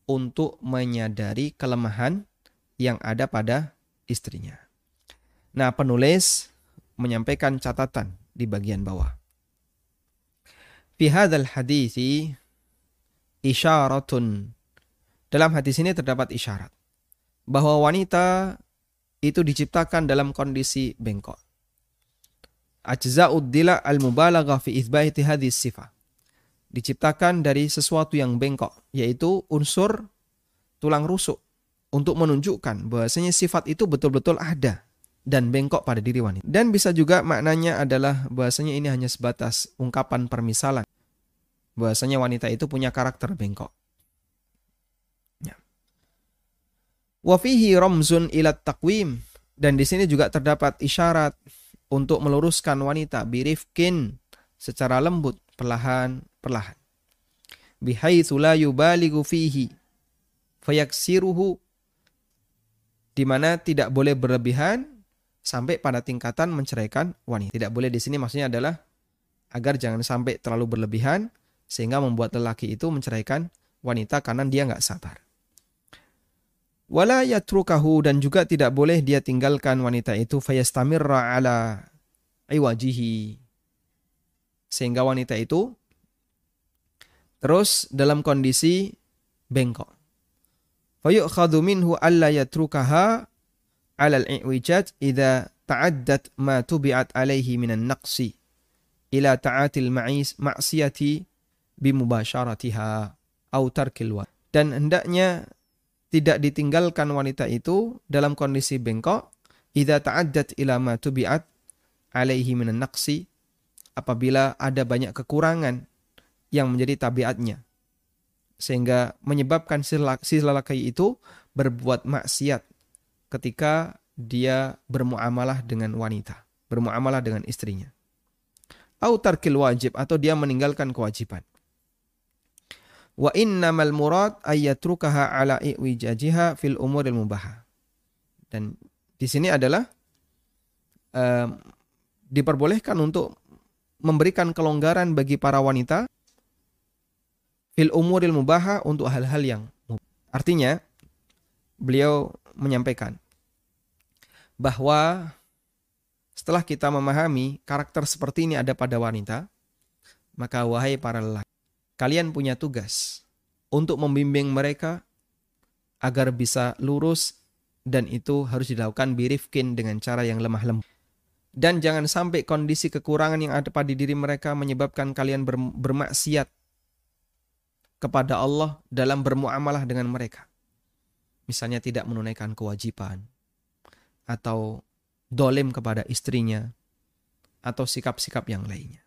untuk menyadari kelemahan yang ada pada istrinya. Nah, penulis menyampaikan catatan di bagian bawah. Fi hadzal hadithi isyaratun dalam hadis ini terdapat isyarat bahwa wanita itu diciptakan dalam kondisi bengkok. Ajza'ud dila al-mubalaghah fi itsbati hadis sifat. Diciptakan dari sesuatu yang bengkok, yaitu unsur tulang rusuk untuk menunjukkan bahwasanya sifat itu betul-betul ada dan bengkok pada diri wanita. Dan bisa juga maknanya adalah bahwasanya ini hanya sebatas ungkapan permisalan. Bahwasanya wanita itu punya karakter bengkok. Wafihi romzun ilat takwim. Dan di sini juga terdapat isyarat untuk meluruskan wanita birifkin secara lembut, perlahan, perlahan. Bihaitsu la yubaligu fihi fayaksiruhu di mana tidak boleh berlebihan sampai pada tingkatan menceraikan wanita. Tidak boleh di sini maksudnya adalah agar jangan sampai terlalu berlebihan sehingga membuat lelaki itu menceraikan wanita karena dia nggak sabar. Wala yatrukahu dan juga tidak boleh dia tinggalkan wanita itu fayastamirra ala iwajihi. Sehingga wanita itu terus dalam kondisi bengkok. Fayu'khadhu minhu alla yatrukaha 'ala al-i'wijat idza ta'addat ma tubi'at alaihi minan naqsi ila ta'atil ma'is ma'siyati bimubasharatiha au tarkil. Dan hendaknya tidak ditinggalkan wanita itu dalam kondisi bengkok idza ta'addat ila ma tubi'at alaihi minan naqsi apabila ada banyak kekurangan yang menjadi tabiatnya sehingga menyebabkan si lelaki itu berbuat maksiat ketika dia bermuamalah dengan wanita, bermuamalah dengan istrinya. Au tarkil wajib atau dia meninggalkan kewajiban. Wa innamal murad ayyatrukaha ala iwijajiha fil umuril mubaha. Dan di sini adalah um, diperbolehkan untuk memberikan kelonggaran bagi para wanita fil umuril mubaha untuk hal-hal yang artinya beliau menyampaikan bahwa setelah kita memahami karakter seperti ini ada pada wanita maka wahai para lelaki kalian punya tugas untuk membimbing mereka agar bisa lurus dan itu harus dilakukan birifkin dengan cara yang lemah lembut. Dan jangan sampai kondisi kekurangan yang ada pada diri mereka menyebabkan kalian bermaksiat kepada Allah dalam bermuamalah dengan mereka. Misalnya tidak menunaikan kewajiban, atau dolim kepada istrinya, atau sikap-sikap yang lainnya.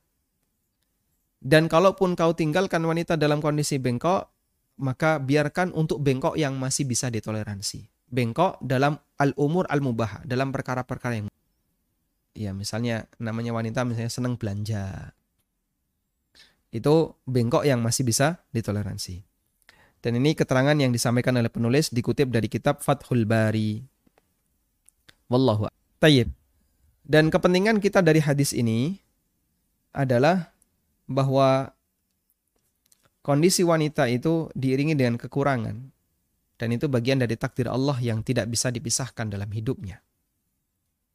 Dan kalaupun kau tinggalkan wanita dalam kondisi bengkok, maka biarkan untuk bengkok yang masih bisa ditoleransi. Bengkok dalam al-umur al-mubah, dalam perkara-perkara yang ya misalnya namanya wanita misalnya senang belanja itu bengkok yang masih bisa ditoleransi. Dan ini keterangan yang disampaikan oleh penulis dikutip dari kitab Fathul Bari. Wallahu tayyib. Dan kepentingan kita dari hadis ini adalah bahwa kondisi wanita itu diiringi dengan kekurangan dan itu bagian dari takdir Allah yang tidak bisa dipisahkan dalam hidupnya.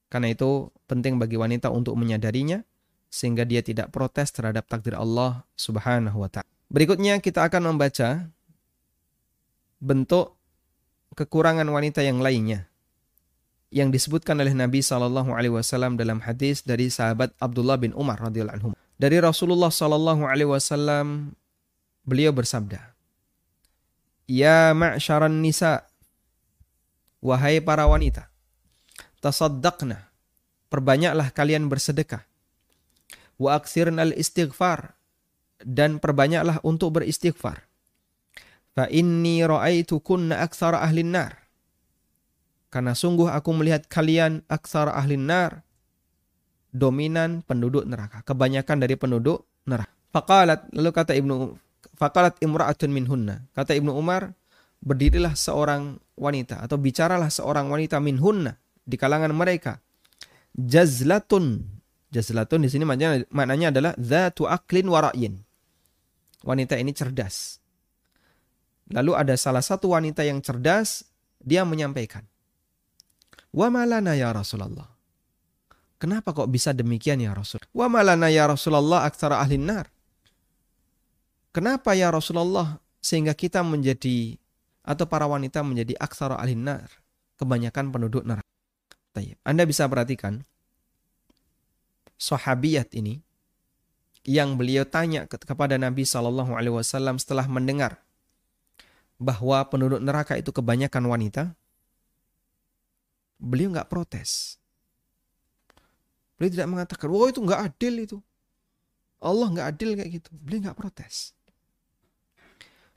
Karena itu penting bagi wanita untuk menyadarinya sehingga dia tidak protes terhadap takdir Allah Subhanahu wa taala. Berikutnya kita akan membaca bentuk kekurangan wanita yang lainnya yang disebutkan oleh Nabi Wasallam dalam hadis dari sahabat Abdullah bin Umar radhiyallahu anhu. Dari Rasulullah Shallallahu Alaihi Wasallam beliau bersabda, Ya ma'syaran nisa, wahai para wanita, tasaddaqna, perbanyaklah kalian bersedekah wa aksirnal istighfar dan perbanyaklah untuk beristighfar. Fa inni ra'aitukunna aktsara ahlin nar. Karena sungguh aku melihat kalian aksara ahlin nar dominan penduduk neraka, kebanyakan dari penduduk neraka. Faqalat lalu kata Ibnu faqalat imra'atun minhunna. Kata Ibnu Umar, berdirilah seorang wanita atau bicaralah seorang wanita minhunna di kalangan mereka. Jazlatun Jazlatun di sini maknanya, maknanya adalah zatu aklin wara'yin. Wanita ini cerdas. Lalu ada salah satu wanita yang cerdas, dia menyampaikan. Wa malana ya Rasulullah. Kenapa kok bisa demikian ya Rasul? Wa malana ya Rasulullah aksara ahlin nar. Kenapa ya Rasulullah sehingga kita menjadi atau para wanita menjadi aksara ahlin nar. Kebanyakan penduduk neraka. Anda bisa perhatikan sahabiyat ini yang beliau tanya kepada Nabi Wasallam setelah mendengar bahwa penduduk neraka itu kebanyakan wanita, beliau nggak protes. Beliau tidak mengatakan, wah itu nggak adil itu. Allah nggak adil kayak gitu. Beliau nggak protes.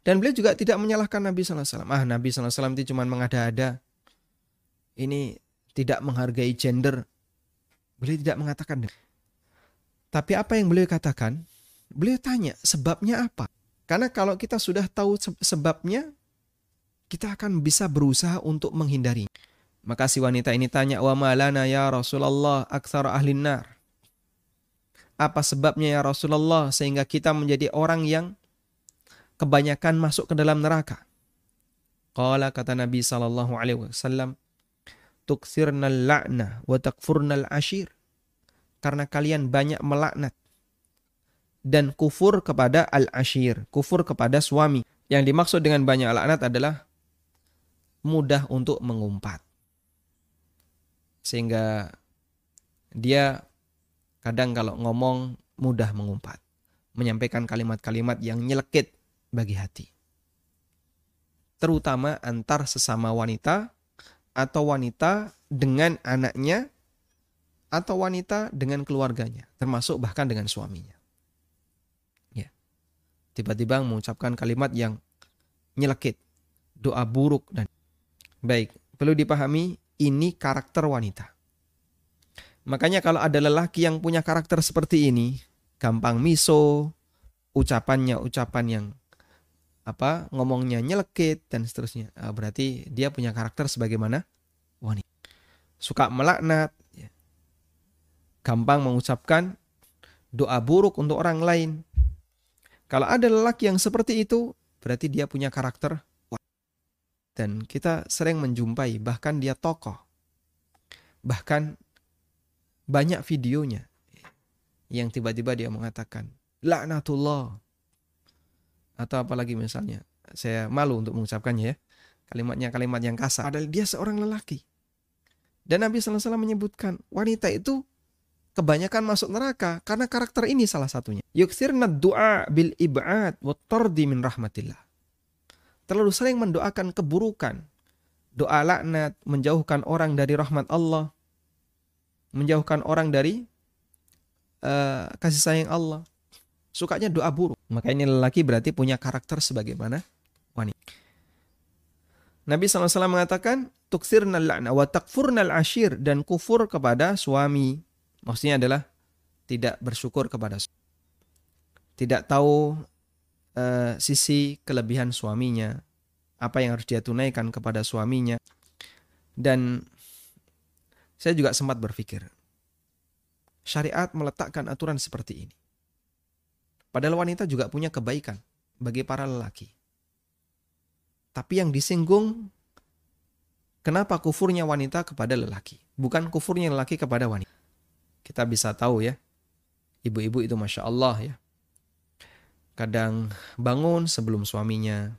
Dan beliau juga tidak menyalahkan Nabi SAW. Ah Nabi SAW itu cuma mengada-ada. Ini tidak menghargai gender. Beliau tidak mengatakan. Tapi apa yang beliau katakan? Beliau tanya, sebabnya apa? Karena kalau kita sudah tahu sebabnya, kita akan bisa berusaha untuk menghindari. Maka si wanita ini tanya, wa malana ya Rasulullah aksar ahlin nar. Apa sebabnya ya Rasulullah sehingga kita menjadi orang yang kebanyakan masuk ke dalam neraka? Qala kata Nabi sallallahu alaihi wasallam, tuksirnal la'na wa takfurnal ashir karena kalian banyak melaknat dan kufur kepada al-ashir, kufur kepada suami. Yang dimaksud dengan banyak laknat adalah mudah untuk mengumpat. Sehingga dia kadang kalau ngomong mudah mengumpat. Menyampaikan kalimat-kalimat yang nyelekit bagi hati. Terutama antar sesama wanita atau wanita dengan anaknya atau wanita dengan keluarganya, termasuk bahkan dengan suaminya tiba-tiba mengucapkan kalimat yang nyelekit, doa buruk dan baik. Perlu dipahami ini karakter wanita. Makanya kalau ada lelaki yang punya karakter seperti ini, gampang miso, ucapannya ucapan yang apa ngomongnya nyelekit dan seterusnya. Ah, berarti dia punya karakter sebagaimana wanita. Suka melaknat, ya. gampang mengucapkan doa buruk untuk orang lain, kalau ada lelaki yang seperti itu, berarti dia punya karakter dan kita sering menjumpai bahkan dia tokoh. Bahkan banyak videonya yang tiba-tiba dia mengatakan laknatullah atau apalagi misalnya saya malu untuk mengucapkannya ya kalimatnya kalimat yang kasar padahal dia seorang lelaki dan Nabi SAW menyebutkan wanita itu kebanyakan masuk neraka karena karakter ini salah satunya. Yukthirna du'a bil ib'ad wa tardi min rahmatillah. Terlalu sering mendoakan keburukan, doa laknat, menjauhkan orang dari rahmat Allah, menjauhkan orang dari uh, kasih sayang Allah. Sukanya doa buruk. Maka ini lelaki berarti punya karakter sebagaimana wanita. Nabi SAW mengatakan, tuksirna la'na wa takfurnal ashir dan kufur kepada suami Maksudnya adalah tidak bersyukur kepada tidak tahu uh, sisi kelebihan suaminya, apa yang harus dia tunaikan kepada suaminya. Dan saya juga sempat berpikir, syariat meletakkan aturan seperti ini. Padahal wanita juga punya kebaikan bagi para lelaki. Tapi yang disinggung, kenapa kufurnya wanita kepada lelaki? Bukan kufurnya lelaki kepada wanita kita bisa tahu ya, ibu-ibu itu masya Allah ya, kadang bangun sebelum suaminya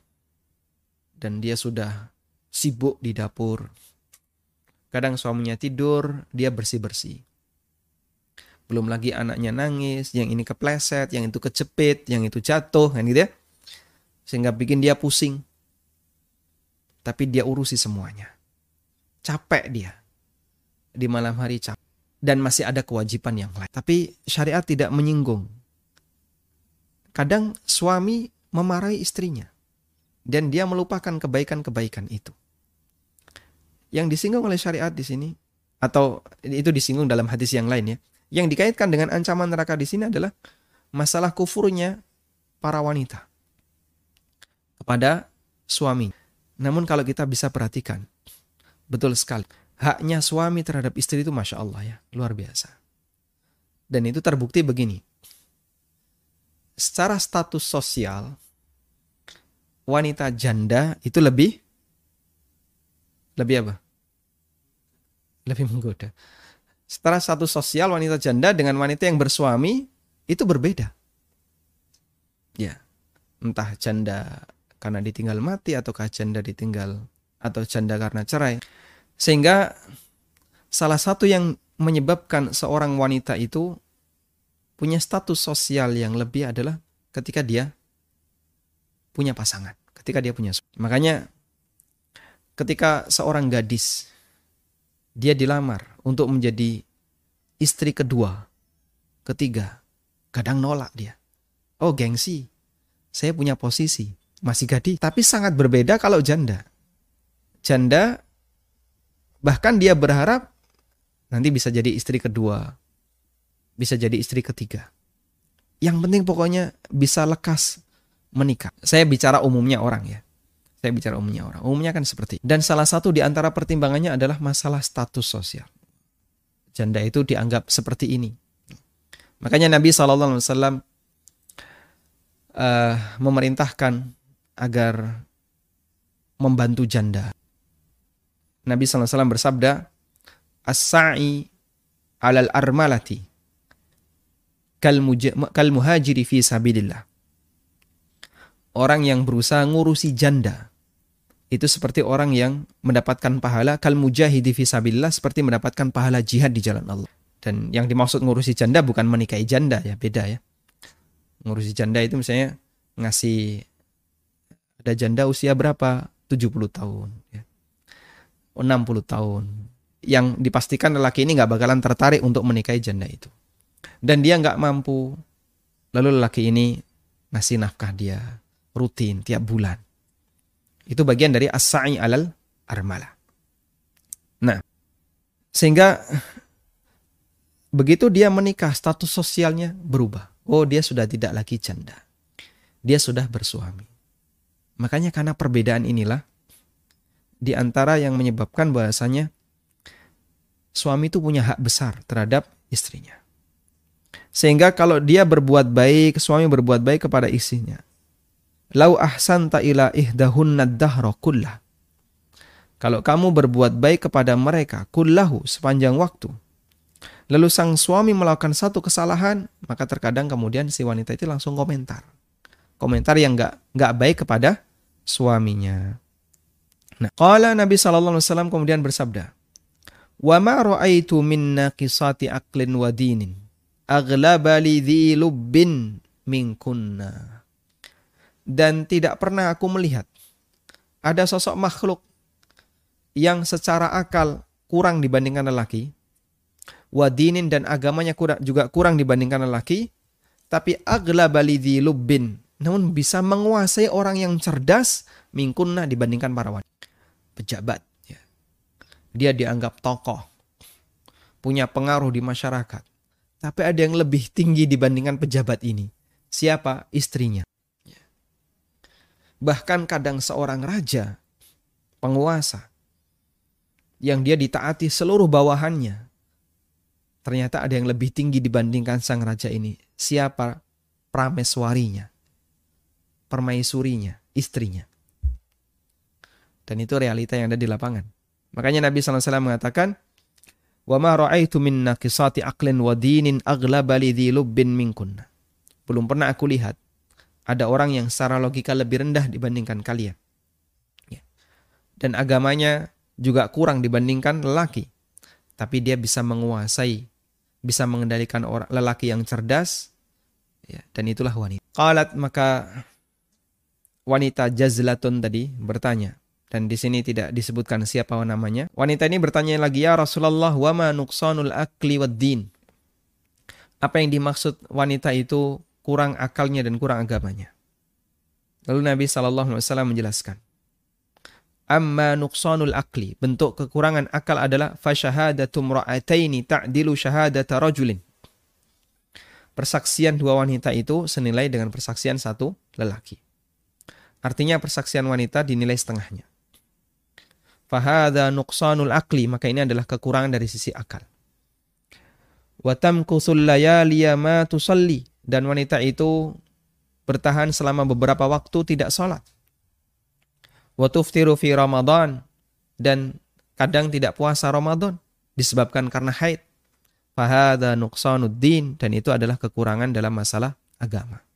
dan dia sudah sibuk di dapur. Kadang suaminya tidur, dia bersih-bersih. Belum lagi anaknya nangis, yang ini kepleset, yang itu kecepit, yang itu jatuh, kan gitu ya. Sehingga bikin dia pusing. Tapi dia urusi semuanya. Capek dia. Di malam hari capek dan masih ada kewajiban yang lain. Tapi syariat tidak menyinggung. Kadang suami memarahi istrinya dan dia melupakan kebaikan-kebaikan itu. Yang disinggung oleh syariat di sini atau itu disinggung dalam hadis yang lain ya. Yang dikaitkan dengan ancaman neraka di sini adalah masalah kufurnya para wanita kepada suami. Namun kalau kita bisa perhatikan, betul sekali haknya suami terhadap istri itu Masya Allah ya, luar biasa. Dan itu terbukti begini. Secara status sosial, wanita janda itu lebih, lebih apa? Lebih menggoda. Secara status sosial, wanita janda dengan wanita yang bersuami itu berbeda. Ya, entah janda karena ditinggal mati ataukah janda ditinggal atau janda karena cerai sehingga salah satu yang menyebabkan seorang wanita itu punya status sosial yang lebih adalah ketika dia punya pasangan, ketika dia punya Makanya ketika seorang gadis dia dilamar untuk menjadi istri kedua, ketiga, kadang nolak dia. Oh, gengsi. Saya punya posisi, masih gadis, tapi sangat berbeda kalau janda. Janda Bahkan dia berharap nanti bisa jadi istri kedua, bisa jadi istri ketiga. Yang penting pokoknya bisa lekas menikah. Saya bicara umumnya orang ya. Saya bicara umumnya orang. Umumnya kan seperti. Dan salah satu di antara pertimbangannya adalah masalah status sosial. Janda itu dianggap seperti ini. Makanya Nabi SAW uh, eh, memerintahkan agar membantu janda. Nabi SAW bersabda, As-sa'i alal armalati kal, muhajiri fi sabilillah. Orang yang berusaha ngurusi janda itu seperti orang yang mendapatkan pahala kal mujahidi fi sabilillah seperti mendapatkan pahala jihad di jalan Allah. Dan yang dimaksud ngurusi janda bukan menikahi janda ya, beda ya. Ngurusi janda itu misalnya ngasih ada janda usia berapa? 70 tahun ya. 60 tahun. Yang dipastikan lelaki ini nggak bakalan tertarik untuk menikahi janda itu. Dan dia nggak mampu. Lalu lelaki ini ngasih nafkah dia rutin tiap bulan. Itu bagian dari as-sa'i alal armala. Nah, sehingga begitu dia menikah status sosialnya berubah. Oh, dia sudah tidak lagi janda. Dia sudah bersuami. Makanya karena perbedaan inilah di antara yang menyebabkan bahasanya suami itu punya hak besar terhadap istrinya. Sehingga kalau dia berbuat baik, suami berbuat baik kepada istrinya, Lau ahsanta ila ihdahunna dahra kullah. Kalau kamu berbuat baik kepada mereka kullahu sepanjang waktu. Lalu sang suami melakukan satu kesalahan, maka terkadang kemudian si wanita itu langsung komentar. Komentar yang nggak nggak baik kepada suaminya. Nah, qala Nabi sallallahu alaihi wasallam kemudian bersabda, "Wa ma ra'aitu min naqisati aqlin wa dinin aghlaba li dhi lubbin minkunna." dan tidak pernah aku melihat ada sosok makhluk yang secara akal kurang dibandingkan lelaki, wadinin dan agamanya juga kurang dibandingkan lelaki, tapi aglabalidhi lubbin, namun bisa menguasai orang yang cerdas mingkunna dibandingkan para wanita. Pejabat, ya. dia dianggap tokoh, punya pengaruh di masyarakat. Tapi ada yang lebih tinggi dibandingkan pejabat ini. Siapa? Istrinya. Bahkan kadang seorang raja, penguasa, yang dia ditaati seluruh bawahannya, ternyata ada yang lebih tinggi dibandingkan sang raja ini. Siapa prameswarinya, permaisurinya, istrinya. Dan itu realita yang ada di lapangan. Makanya Nabi SAW mengatakan, Wa ma ra'aitu min naqisati aqlin wa dinin aghlaba li lubbin. Belum pernah aku lihat ada orang yang secara logika lebih rendah dibandingkan kalian. Ya. Dan agamanya juga kurang dibandingkan lelaki. Tapi dia bisa menguasai, bisa mengendalikan orang lelaki yang cerdas. Ya, dan itulah wanita. Qalat maka wanita Jazlatun tadi bertanya. Dan di sini tidak disebutkan siapa namanya. Wanita ini bertanya lagi, Ya Rasulullah, wa ma nuqsanul akli din. Apa yang dimaksud wanita itu kurang akalnya dan kurang agamanya. Lalu Nabi Shallallahu Alaihi Wasallam menjelaskan, amma nuqsanul akli bentuk kekurangan akal adalah fashahadatu mra'ataini ta'dilu syahadata rajulin. Persaksian dua wanita itu senilai dengan persaksian satu lelaki. Artinya persaksian wanita dinilai setengahnya. Fahada nuqsanul akli, maka ini adalah kekurangan dari sisi akal. Watam kusul layaliya ma tusalli dan wanita itu bertahan selama beberapa waktu tidak sholat. Watuftiru fi Ramadan dan kadang tidak puasa Ramadan disebabkan karena haid. Fahada nuqsanuddin dan itu adalah kekurangan dalam masalah agama.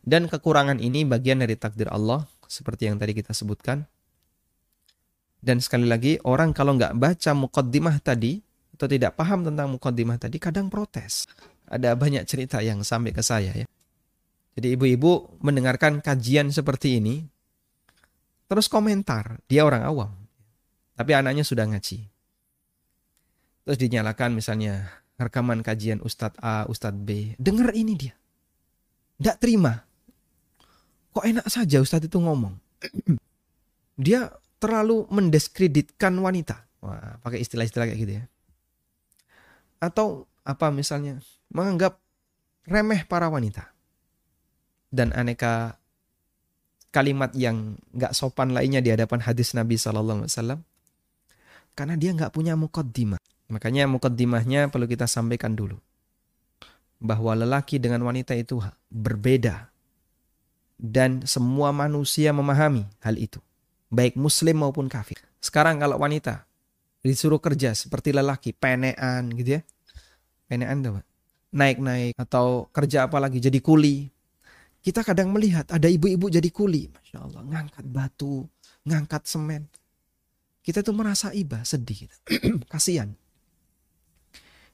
Dan kekurangan ini bagian dari takdir Allah seperti yang tadi kita sebutkan. Dan sekali lagi orang kalau nggak baca mukaddimah tadi atau tidak paham tentang mukaddimah tadi kadang protes ada banyak cerita yang sampai ke saya ya. Jadi ibu-ibu mendengarkan kajian seperti ini, terus komentar, dia orang awam. Tapi anaknya sudah ngaji. Terus dinyalakan misalnya rekaman kajian Ustadz A, Ustadz B. Dengar ini dia. Tidak terima. Kok enak saja Ustadz itu ngomong. dia terlalu mendiskreditkan wanita. Wah, pakai istilah-istilah kayak gitu ya. Atau apa misalnya menganggap remeh para wanita dan aneka kalimat yang nggak sopan lainnya di hadapan hadis Nabi Shallallahu Alaihi Wasallam karena dia nggak punya mukaddimah makanya mukaddimahnya perlu kita sampaikan dulu bahwa lelaki dengan wanita itu berbeda dan semua manusia memahami hal itu baik muslim maupun kafir sekarang kalau wanita disuruh kerja seperti lelaki penean gitu ya penean tuh naik-naik atau kerja apa lagi jadi kuli. Kita kadang melihat ada ibu-ibu jadi kuli, masya Allah, ngangkat batu, ngangkat semen. Kita tuh merasa iba, sedih, kasihan.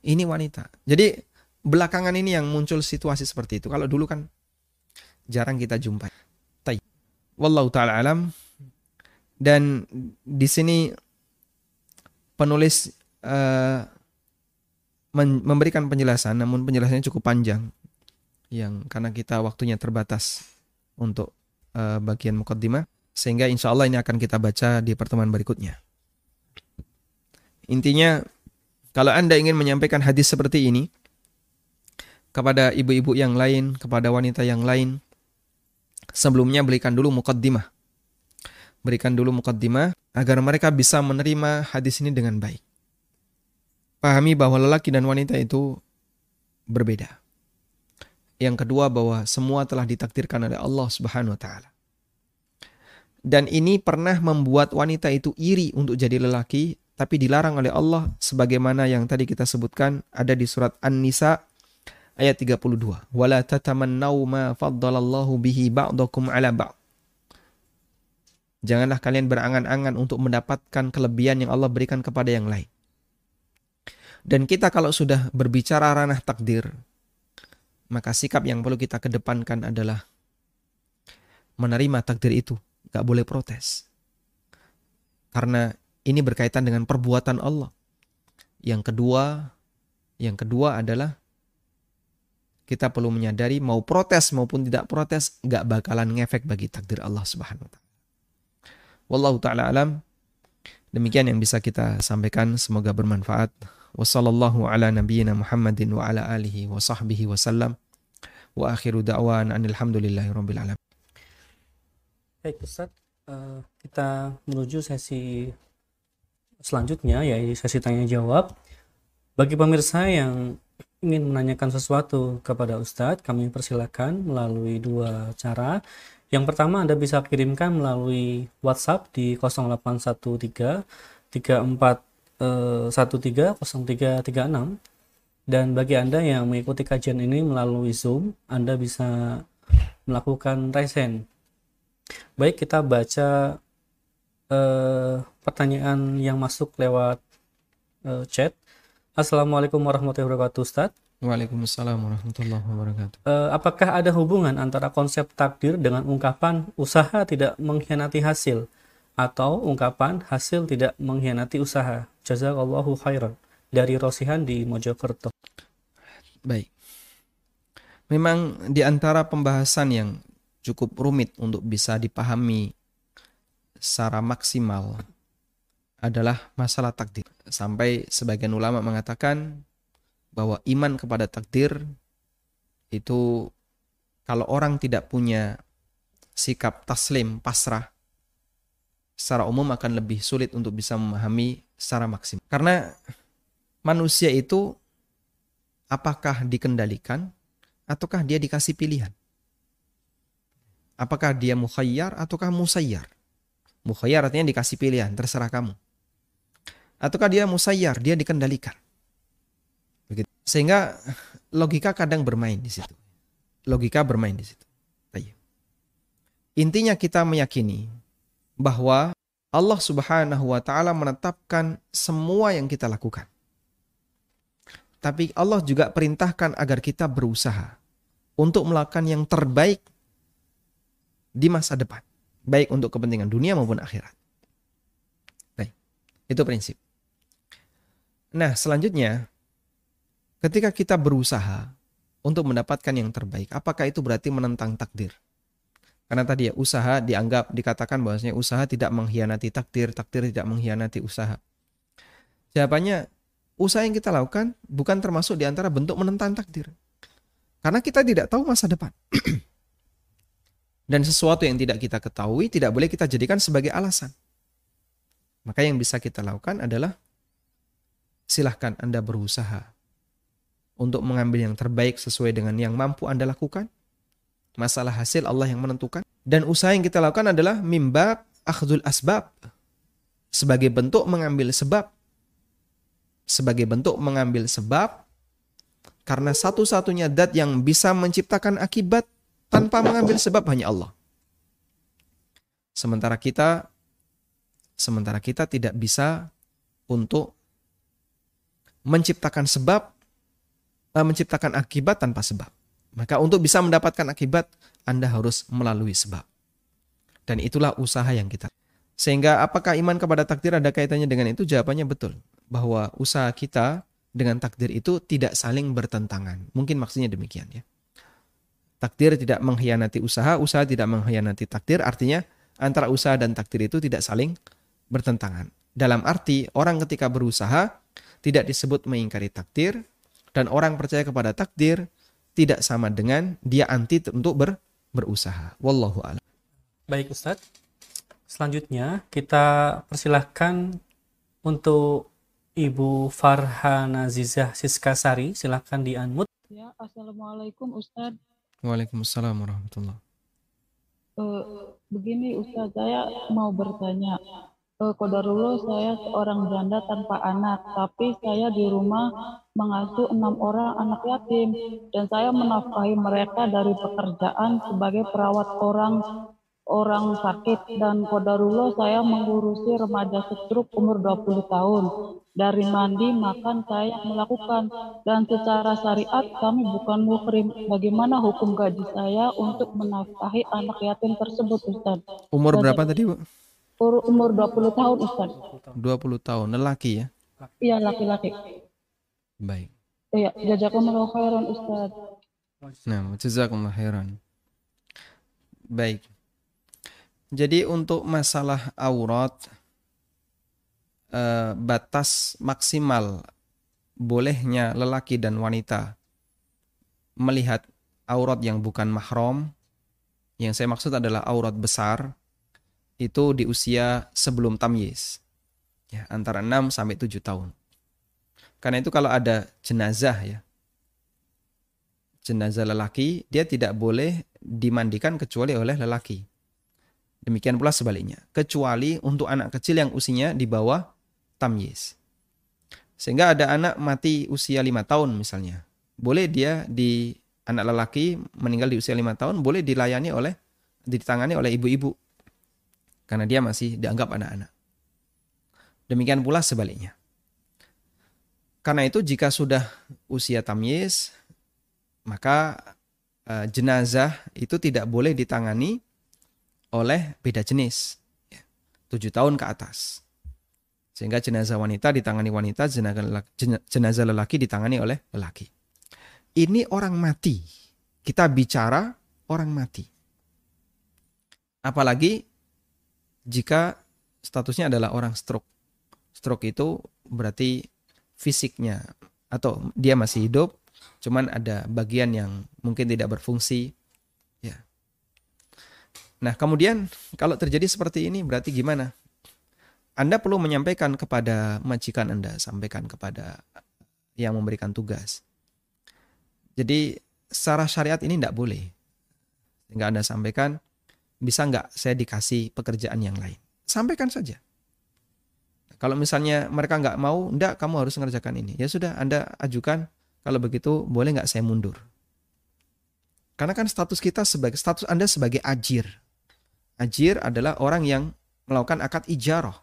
Ini wanita. Jadi belakangan ini yang muncul situasi seperti itu. Kalau dulu kan jarang kita jumpai. Wallahu taala alam. Dan di sini penulis uh, memberikan penjelasan, namun penjelasannya cukup panjang, yang karena kita waktunya terbatas untuk uh, bagian mukaddimah, sehingga insya Allah ini akan kita baca di pertemuan berikutnya. Intinya, kalau anda ingin menyampaikan hadis seperti ini kepada ibu-ibu yang lain, kepada wanita yang lain, sebelumnya berikan dulu mukaddimah. Berikan dulu mukaddimah agar mereka bisa menerima hadis ini dengan baik. Pahami bahwa lelaki dan wanita itu berbeda. Yang kedua bahwa semua telah ditakdirkan oleh Allah Subhanahu wa taala. Dan ini pernah membuat wanita itu iri untuk jadi lelaki tapi dilarang oleh Allah sebagaimana yang tadi kita sebutkan ada di surat An-Nisa ayat 32. Wala tatamannau ma faddalallahu bihi ba'dakum ala ba'd. Janganlah kalian berangan-angan untuk mendapatkan kelebihan yang Allah berikan kepada yang lain. Dan kita kalau sudah berbicara ranah takdir, maka sikap yang perlu kita kedepankan adalah menerima takdir itu. Gak boleh protes. Karena ini berkaitan dengan perbuatan Allah. Yang kedua, yang kedua adalah kita perlu menyadari mau protes maupun tidak protes nggak bakalan ngefek bagi takdir Allah Subhanahu wa. Wallahu taala alam. Demikian yang bisa kita sampaikan, semoga bermanfaat. Wassallallahu ala nabiyyina Muhammadin wa ala alihi wa sahbihi wasallam. Wa akhiru da'wan anilhamdulillahi rabbil alamin. Baik Ustaz, uh, kita menuju sesi selanjutnya yaitu sesi tanya jawab. Bagi pemirsa yang ingin menanyakan sesuatu kepada Ustadz, kami persilakan melalui dua cara. Yang pertama Anda bisa kirimkan melalui WhatsApp di 0813 34 13 0336 dan bagi Anda yang mengikuti kajian ini melalui Zoom, Anda bisa melakukan resen. Baik, kita baca eh, pertanyaan yang masuk lewat eh, chat. Assalamualaikum warahmatullahi wabarakatuh Ustaz. Waalaikumsalam warahmatullahi wabarakatuh. Uh, apakah ada hubungan antara konsep takdir dengan ungkapan usaha tidak mengkhianati hasil atau ungkapan hasil tidak mengkhianati usaha? Jazakallahu khairan. Dari Rosihan di Mojokerto. Baik. Memang di antara pembahasan yang cukup rumit untuk bisa dipahami secara maksimal adalah masalah takdir. Sampai sebagian ulama mengatakan bahwa iman kepada takdir itu kalau orang tidak punya sikap taslim, pasrah, secara umum akan lebih sulit untuk bisa memahami secara maksimal. Karena manusia itu apakah dikendalikan ataukah dia dikasih pilihan? Apakah dia mukhayyar ataukah musayyar? Mukhayyar artinya dikasih pilihan, terserah kamu ataukah dia musayyar, dia dikendalikan. Sehingga logika kadang bermain di situ. Logika bermain di situ. Intinya kita meyakini bahwa Allah Subhanahu wa taala menetapkan semua yang kita lakukan. Tapi Allah juga perintahkan agar kita berusaha untuk melakukan yang terbaik di masa depan, baik untuk kepentingan dunia maupun akhirat. Baik, itu prinsip. Nah, selanjutnya, ketika kita berusaha untuk mendapatkan yang terbaik, apakah itu berarti menentang takdir? Karena tadi ya, usaha dianggap, dikatakan bahwasanya usaha tidak mengkhianati takdir, takdir tidak mengkhianati usaha. Jawabannya, usaha yang kita lakukan bukan termasuk di antara bentuk menentang takdir. Karena kita tidak tahu masa depan. Dan sesuatu yang tidak kita ketahui tidak boleh kita jadikan sebagai alasan. Maka yang bisa kita lakukan adalah silahkan Anda berusaha untuk mengambil yang terbaik sesuai dengan yang mampu Anda lakukan. Masalah hasil Allah yang menentukan. Dan usaha yang kita lakukan adalah mimbab akhdul asbab. Sebagai bentuk mengambil sebab. Sebagai bentuk mengambil sebab Karena satu-satunya dat yang bisa menciptakan akibat tanpa mengambil sebab hanya Allah. Sementara kita sementara kita tidak bisa untuk menciptakan sebab menciptakan akibat tanpa sebab. Maka untuk bisa mendapatkan akibat Anda harus melalui sebab. Dan itulah usaha yang kita. Sehingga apakah iman kepada takdir ada kaitannya dengan itu? Jawabannya betul. Bahwa usaha kita dengan takdir itu tidak saling bertentangan. Mungkin maksudnya demikian ya. Takdir tidak mengkhianati usaha, usaha tidak mengkhianati takdir, artinya antara usaha dan takdir itu tidak saling bertentangan. Dalam arti orang ketika berusaha tidak disebut mengingkari takdir dan orang percaya kepada takdir tidak sama dengan dia anti untuk ber, berusaha. Wallahu a'lam. Baik Ustadz. Selanjutnya kita persilahkan untuk Ibu Farhana Zizah Siskasari, silahkan di unmute. Ya, Assalamualaikum Ustadz. Waalaikumsalam warahmatullah. Uh, begini Ustadz, saya mau bertanya. Kodarullah saya seorang janda tanpa anak, tapi saya di rumah mengasuh enam orang anak yatim dan saya menafkahi mereka dari pekerjaan sebagai perawat orang orang sakit dan kodarullah saya mengurusi remaja stroke umur 20 tahun. Dari mandi, makan saya melakukan dan secara syariat kami bukan muhrim. Bagaimana hukum gaji saya untuk menafkahi anak yatim tersebut Ustaz? Umur berapa tadi, Bu? Umur 20 tahun Ustaz. 20 tahun, lelaki ya? Iya, laki-laki. Baik. Iya, jazakumullah khairan Ustaz. Nah, jazakumullah khairan. Baik. Jadi untuk masalah aurat eh, batas maksimal bolehnya lelaki dan wanita melihat aurat yang bukan mahram yang saya maksud adalah aurat besar itu di usia sebelum tamyiz ya antara 6 sampai 7 tahun. Karena itu kalau ada jenazah ya jenazah lelaki dia tidak boleh dimandikan kecuali oleh lelaki. Demikian pula sebaliknya, kecuali untuk anak kecil yang usianya di bawah tamyiz. Sehingga ada anak mati usia lima tahun misalnya. Boleh dia di anak lelaki meninggal di usia lima tahun boleh dilayani oleh ditangani oleh ibu-ibu. Karena dia masih dianggap anak-anak. Demikian pula sebaliknya. Karena itu jika sudah usia tamyiz maka uh, jenazah itu tidak boleh ditangani oleh beda jenis. Tujuh tahun ke atas. Sehingga jenazah wanita ditangani wanita, jenazah lelaki ditangani oleh lelaki. Ini orang mati. Kita bicara orang mati. Apalagi jika statusnya adalah orang stroke. Stroke itu berarti fisiknya atau dia masih hidup, cuman ada bagian yang mungkin tidak berfungsi, Nah, kemudian kalau terjadi seperti ini berarti gimana? Anda perlu menyampaikan kepada majikan Anda, sampaikan kepada yang memberikan tugas. Jadi secara syariat ini tidak boleh. Sehingga Anda sampaikan, bisa nggak saya dikasih pekerjaan yang lain? Sampaikan saja. Kalau misalnya mereka nggak mau, enggak kamu harus mengerjakan ini. Ya sudah, Anda ajukan, kalau begitu boleh nggak saya mundur? Karena kan status kita sebagai status Anda sebagai ajir. Ajir adalah orang yang melakukan akad ijarah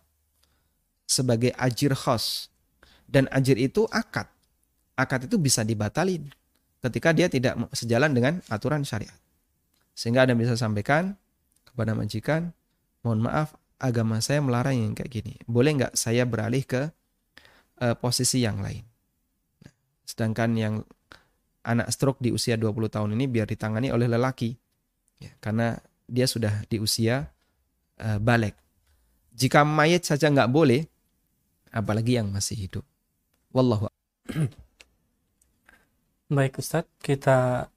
sebagai ajir khos. Dan ajir itu akad. Akad itu bisa dibatalin ketika dia tidak sejalan dengan aturan syariat. Sehingga Anda bisa sampaikan kepada majikan, mohon maaf, agama saya melarang yang kayak gini. Boleh nggak saya beralih ke uh, posisi yang lain? Sedangkan yang anak stroke di usia 20 tahun ini biar ditangani oleh lelaki. Ya, karena dia sudah di usia uh, balik. Jika mayat saja nggak boleh, apalagi yang masih hidup. Wallahu Baik Ustadz, kita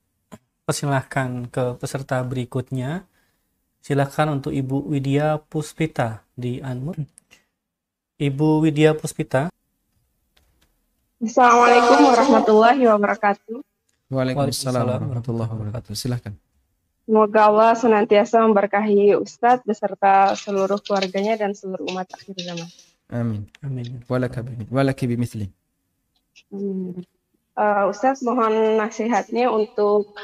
persilahkan ke peserta berikutnya. Silakan untuk Ibu Widya Puspita di Anmur. Ibu Widya Puspita. Assalamualaikum warahmatullahi wabarakatuh. Waalaikumsalam warahmatullahi wabarakatuh. Silahkan. Semoga Allah senantiasa memberkahi Ustadz beserta seluruh keluarganya dan seluruh umat akhir zaman. Amin. Amin. Walaki bimithli. Amin. Uh, Ustadz mohon nasihatnya untuk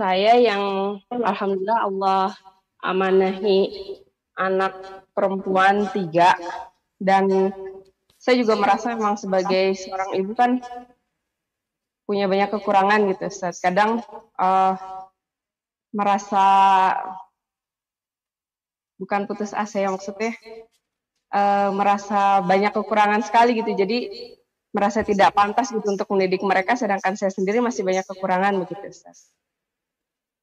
saya yang alhamdulillah Allah amanahi anak perempuan tiga dan saya juga merasa memang sebagai seorang ibu kan punya banyak kekurangan gitu Ustaz. Kadang uh, merasa bukan putus asa ya maksudnya uh, merasa banyak kekurangan sekali gitu. Jadi merasa tidak pantas gitu untuk mendidik mereka sedangkan saya sendiri masih banyak kekurangan begitu Ustaz.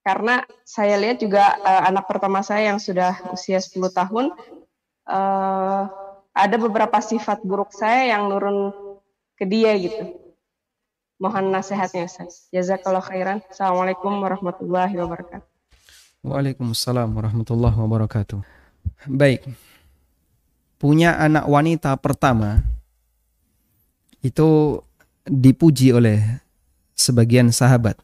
Karena saya lihat juga uh, anak pertama saya yang sudah usia 10 tahun uh, ada beberapa sifat buruk saya yang nurun ke dia gitu Mohon nasihatnya Ustaz. Jazakallah khairan. Assalamualaikum warahmatullahi wabarakatuh. Waalaikumsalam warahmatullahi wabarakatuh. Baik. Punya anak wanita pertama itu dipuji oleh sebagian sahabat.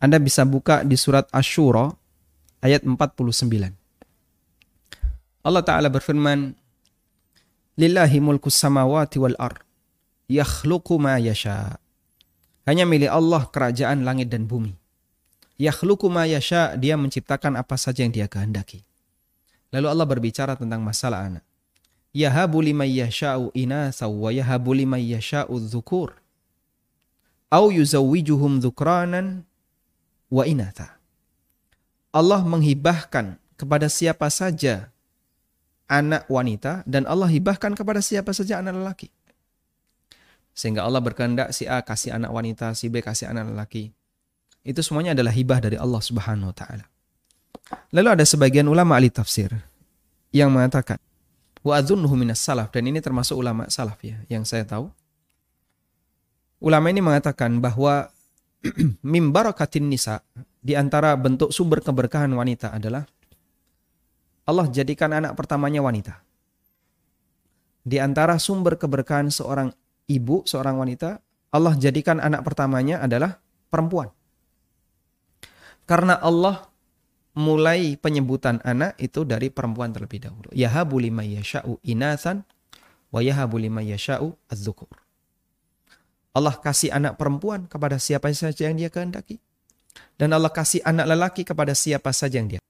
Anda bisa buka di surat Ash-Shura ayat 49. Allah Ta'ala berfirman, Lillahi mulku samawati wal ar, yakhluqu ma yasha' Hanya milik Allah kerajaan langit dan bumi. Yakhluqu ma yasha, dia menciptakan apa saja yang dia kehendaki. Lalu Allah berbicara tentang masalah anak. Yahabu liman yasha'u inasa wa yahabu liman yasha'u dhukur. Au yuzawwijuhum dhukranan wa inatha. Allah menghibahkan kepada siapa saja anak wanita dan Allah hibahkan kepada siapa saja anak lelaki. Sehingga Allah berkehendak si A kasih anak wanita, si B kasih anak lelaki. Itu semuanya adalah hibah dari Allah Subhanahu wa taala. Lalu ada sebagian ulama ahli tafsir yang mengatakan wa adzunnuhu minas salaf dan ini termasuk ulama salaf ya yang saya tahu. Ulama ini mengatakan bahwa mim barakatin nisa di antara bentuk sumber keberkahan wanita adalah Allah jadikan anak pertamanya wanita. Di antara sumber keberkahan seorang ibu, seorang wanita, Allah jadikan anak pertamanya adalah perempuan. Karena Allah mulai penyebutan anak itu dari perempuan terlebih dahulu. Yahabu lima yasha'u inathan wa yahabu lima yasha'u az-zukur. Allah kasih anak perempuan kepada siapa saja yang dia kehendaki. Dan Allah kasih anak lelaki kepada siapa saja yang dia.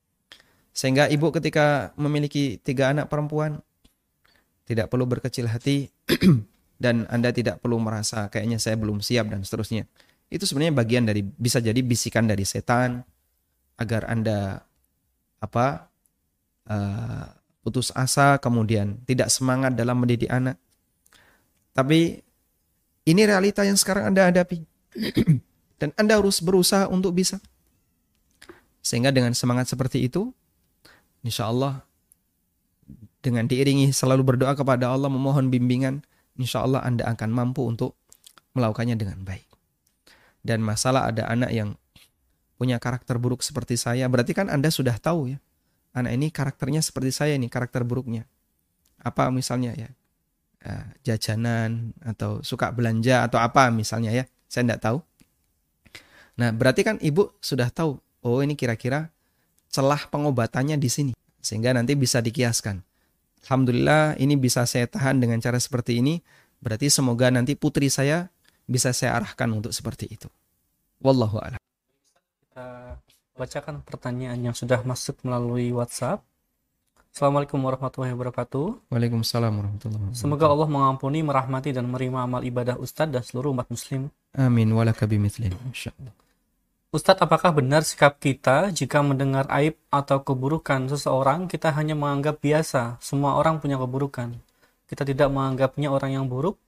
Sehingga ibu ketika memiliki tiga anak perempuan, tidak perlu berkecil hati dan Anda tidak perlu merasa kayaknya saya belum siap dan seterusnya. Itu sebenarnya bagian dari bisa jadi bisikan dari setan agar Anda apa uh, putus asa kemudian tidak semangat dalam mendidik anak. Tapi ini realita yang sekarang Anda hadapi. dan Anda harus berusaha untuk bisa. Sehingga dengan semangat seperti itu, insya Allah dengan diiringi selalu berdoa kepada Allah memohon bimbingan, insya Allah Anda akan mampu untuk melakukannya dengan baik. Dan masalah ada anak yang punya karakter buruk seperti saya, berarti kan Anda sudah tahu ya, anak ini karakternya seperti saya ini, karakter buruknya. Apa misalnya ya, eh, jajanan atau suka belanja atau apa misalnya ya, saya tidak tahu. Nah berarti kan ibu sudah tahu, oh ini kira-kira celah pengobatannya di sini. Sehingga nanti bisa dikiaskan. Alhamdulillah ini bisa saya tahan dengan cara seperti ini. Berarti semoga nanti putri saya bisa saya arahkan untuk seperti itu. Wallahu a'lam. Kita bacakan pertanyaan yang sudah masuk melalui WhatsApp. Assalamualaikum warahmatullahi wabarakatuh. Waalaikumsalam warahmatullahi wabarakatuh. Semoga Allah mengampuni, merahmati dan menerima amal ibadah Ustadz dan seluruh umat muslim. Amin walaka bimithlin. Insyaallah. Ustadz, apakah benar sikap kita jika mendengar aib atau keburukan seseorang, kita hanya menganggap biasa, semua orang punya keburukan. Kita tidak menganggapnya orang yang buruk,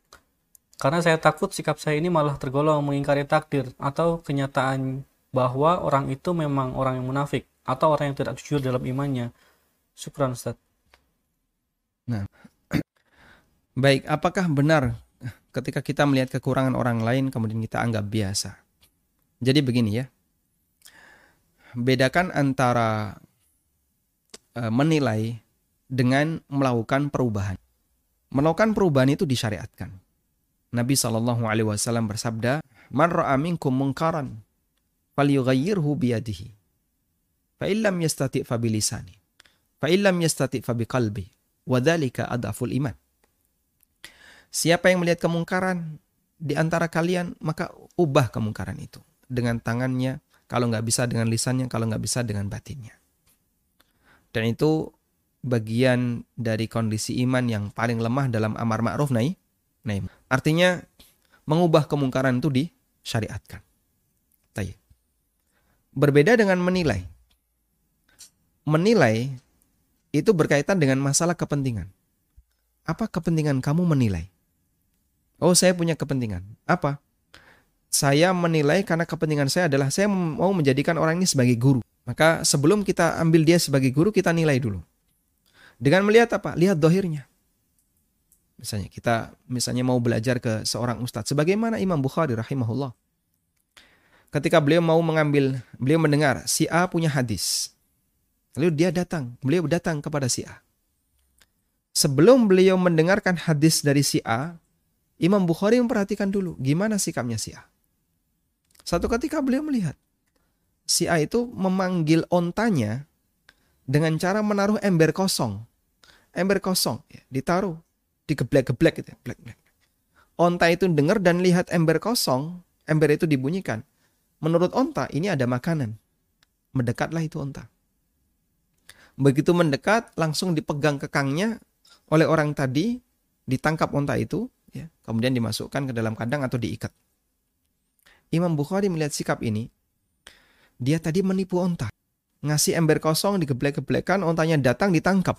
karena saya takut sikap saya ini malah tergolong mengingkari takdir atau kenyataan bahwa orang itu memang orang yang munafik atau orang yang tidak jujur dalam imannya. Syukran Ustaz. Nah, baik, apakah benar ketika kita melihat kekurangan orang lain kemudian kita anggap biasa? Jadi begini ya. Bedakan antara uh, menilai dengan melakukan perubahan. Melakukan perubahan itu disyariatkan. Nabi Shallallahu alaihi wasallam bersabda, "Man ra'a minkum munkaran falyughayyirhu biyadihi. Fa illam yastati' fa bilisani. Fa illam yastati' fa biqalbi. Wa dzalika adaful iman." Siapa yang melihat kemungkaran, di antara kalian maka ubah kemungkaran itu dengan tangannya, kalau nggak bisa dengan lisannya, kalau nggak bisa dengan batinnya. Dan itu bagian dari kondisi iman yang paling lemah dalam amar ma'ruf nahi. Nahi. Artinya mengubah kemungkaran itu disyariatkan. Tayyip. Berbeda dengan menilai. Menilai itu berkaitan dengan masalah kepentingan. Apa kepentingan kamu menilai? Oh, saya punya kepentingan. Apa? Saya menilai karena kepentingan saya adalah saya mau menjadikan orang ini sebagai guru. Maka sebelum kita ambil dia sebagai guru, kita nilai dulu. Dengan melihat apa? Lihat dohirnya. Misalnya kita misalnya mau belajar ke seorang ustadz. Sebagaimana Imam Bukhari rahimahullah. Ketika beliau mau mengambil, beliau mendengar si A punya hadis. Lalu dia datang, beliau datang kepada si A. Sebelum beliau mendengarkan hadis dari si A, Imam Bukhari memperhatikan dulu gimana sikapnya si A. Satu ketika beliau melihat si A itu memanggil ontanya dengan cara menaruh ember kosong. Ember kosong ya, ditaruh, digeblek-geblek gitu, blek, blek. Onta itu dengar dan lihat ember kosong, ember itu dibunyikan. Menurut onta ini ada makanan. Mendekatlah itu onta. Begitu mendekat langsung dipegang kekangnya oleh orang tadi, ditangkap onta itu, ya, kemudian dimasukkan ke dalam kandang atau diikat. Imam Bukhari melihat sikap ini, dia tadi menipu onta. Ngasih ember kosong digeblek-geblekan, ontanya datang ditangkap.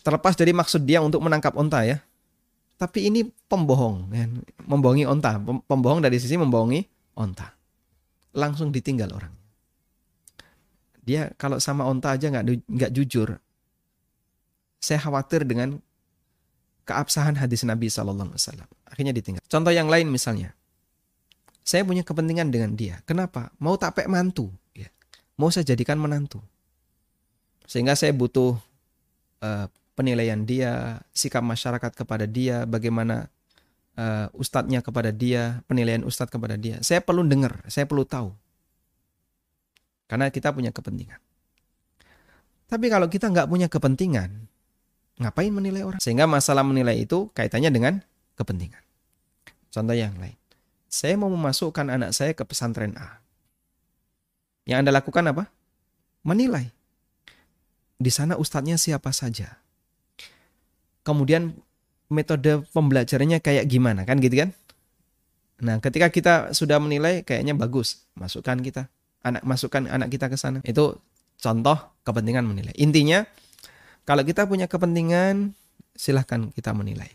Terlepas dari maksud dia untuk menangkap onta ya. Tapi ini pembohong, ya. membohongi onta. Pembohong dari sisi membohongi onta. Langsung ditinggal orang. Dia kalau sama onta aja nggak nggak jujur. Saya khawatir dengan keabsahan hadis Nabi Shallallahu Alaihi Wasallam. Akhirnya ditinggal. Contoh yang lain misalnya, saya punya kepentingan dengan dia. Kenapa? Mau tapek mantu, ya. mau saya jadikan menantu. Sehingga saya butuh uh, penilaian dia, sikap masyarakat kepada dia, bagaimana uh, ustadznya kepada dia, penilaian ustadz kepada dia. Saya perlu dengar, saya perlu tahu. Karena kita punya kepentingan. Tapi kalau kita nggak punya kepentingan, Ngapain menilai orang? Sehingga masalah menilai itu kaitannya dengan kepentingan. Contoh yang lain. Saya mau memasukkan anak saya ke pesantren A. Yang Anda lakukan apa? Menilai. Di sana ustadznya siapa saja. Kemudian metode pembelajarannya kayak gimana kan gitu kan? Nah, ketika kita sudah menilai kayaknya bagus, masukkan kita anak masukkan anak kita ke sana. Itu contoh kepentingan menilai. Intinya kalau kita punya kepentingan, silahkan kita menilai.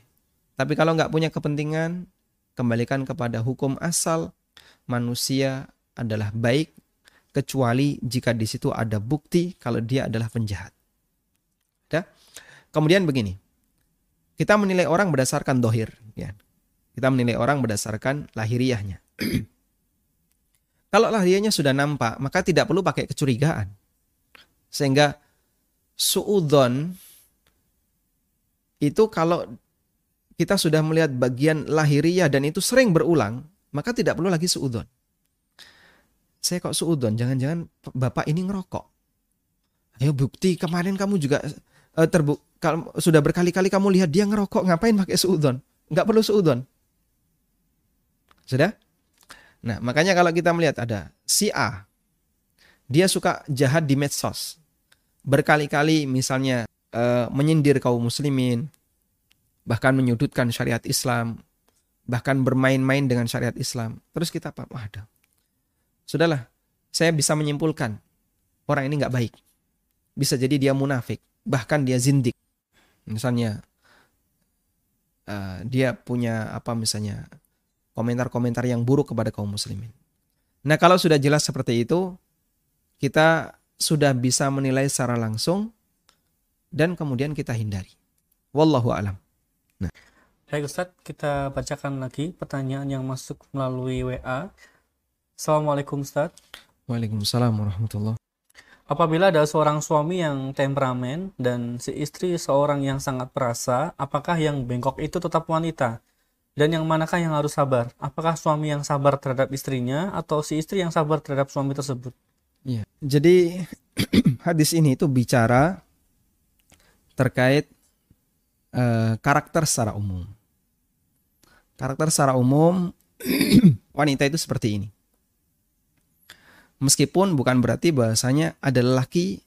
Tapi kalau nggak punya kepentingan, kembalikan kepada hukum asal manusia adalah baik kecuali jika di situ ada bukti kalau dia adalah penjahat. Ya? Kemudian begini, kita menilai orang berdasarkan dohir. Ya. Kita menilai orang berdasarkan lahiriahnya. kalau lahiriahnya sudah nampak, maka tidak perlu pakai kecurigaan. Sehingga suudon itu kalau kita sudah melihat bagian lahiriah dan itu sering berulang, maka tidak perlu lagi suudon. Saya kok suudon, jangan-jangan bapak ini ngerokok. Ayo bukti kemarin kamu juga uh, terbu kalau sudah berkali-kali kamu lihat dia ngerokok, ngapain pakai suudon? Nggak perlu suudon. Sudah? Nah, makanya kalau kita melihat ada si A, dia suka jahat di medsos berkali-kali misalnya uh, menyindir kaum muslimin, bahkan menyudutkan syariat Islam, bahkan bermain-main dengan syariat Islam. Terus kita apa? Ada. Sudahlah, saya bisa menyimpulkan orang ini nggak baik. Bisa jadi dia munafik, bahkan dia zindik. Misalnya uh, dia punya apa misalnya komentar-komentar yang buruk kepada kaum muslimin. Nah kalau sudah jelas seperti itu, kita sudah bisa menilai secara langsung dan kemudian kita hindari. Wallahu alam. Nah. Baik Ustaz, kita bacakan lagi pertanyaan yang masuk melalui WA. Assalamualaikum Ustaz. Waalaikumsalam warahmatullahi Apabila ada seorang suami yang temperamen dan si istri seorang yang sangat perasa, apakah yang bengkok itu tetap wanita? Dan yang manakah yang harus sabar? Apakah suami yang sabar terhadap istrinya atau si istri yang sabar terhadap suami tersebut? Ya, jadi hadis ini itu bicara terkait uh, karakter secara umum. Karakter secara umum wanita itu seperti ini. Meskipun bukan berarti bahasanya ada lelaki,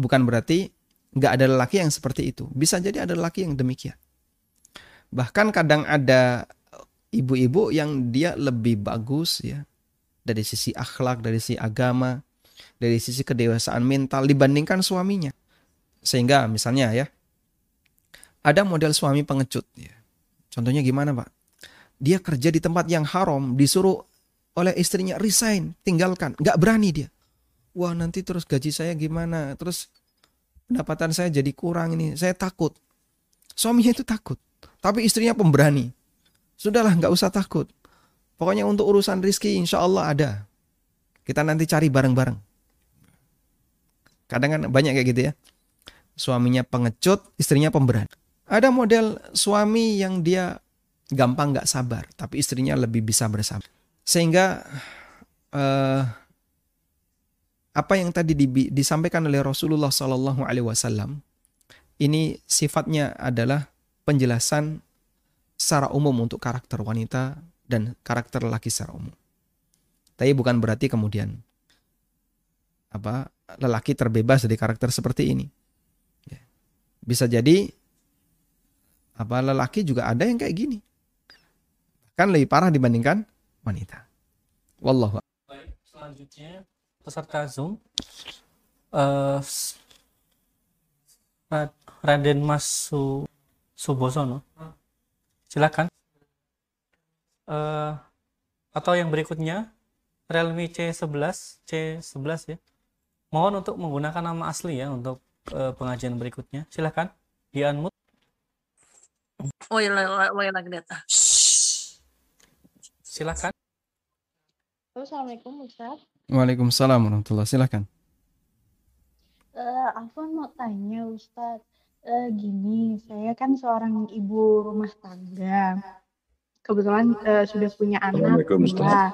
bukan berarti nggak ada lelaki yang seperti itu. Bisa jadi ada lelaki yang demikian. Bahkan kadang ada ibu-ibu yang dia lebih bagus ya dari sisi akhlak, dari sisi agama, dari sisi kedewasaan mental dibandingkan suaminya. Sehingga misalnya ya, ada model suami pengecut. Ya. Contohnya gimana pak? Dia kerja di tempat yang haram, disuruh oleh istrinya resign, tinggalkan, nggak berani dia. Wah nanti terus gaji saya gimana? Terus pendapatan saya jadi kurang ini, saya takut. Suaminya itu takut, tapi istrinya pemberani. Sudahlah nggak usah takut. Pokoknya untuk urusan rizki insya Allah ada. Kita nanti cari bareng-bareng. Kadang kan banyak kayak gitu ya. Suaminya pengecut, istrinya pemberani. Ada model suami yang dia gampang nggak sabar, tapi istrinya lebih bisa bersabar. Sehingga uh, apa yang tadi di, disampaikan oleh Rasulullah Sallallahu Alaihi Wasallam ini sifatnya adalah penjelasan secara umum untuk karakter wanita dan karakter laki secara umum. Tapi bukan berarti kemudian apa lelaki terbebas dari karakter seperti ini. Ya. Bisa jadi apa lelaki juga ada yang kayak gini. Kan lebih parah dibandingkan wanita. Wallahu Baik, selanjutnya peserta Zoom uh, Raden Mas Su Subosono. Silakan. Uh, atau yang berikutnya Realme C11, C11 ya. Mohon untuk menggunakan nama asli ya untuk uh, pengajian berikutnya. Silakan di unmute. Oh, iya, lagi data. Silakan. Assalamualaikum Ustaz. Waalaikumsalam warahmatullahi Silakan. Uh, aku mau tanya Ustaz. Uh, gini, saya kan seorang ibu rumah tangga. Kebetulan uh, sudah punya anak dua.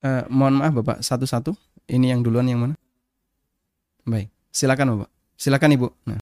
Uh, mohon maaf Bapak, satu-satu. Ini yang duluan yang mana? Baik, silakan Bapak. Silakan Ibu. Nah.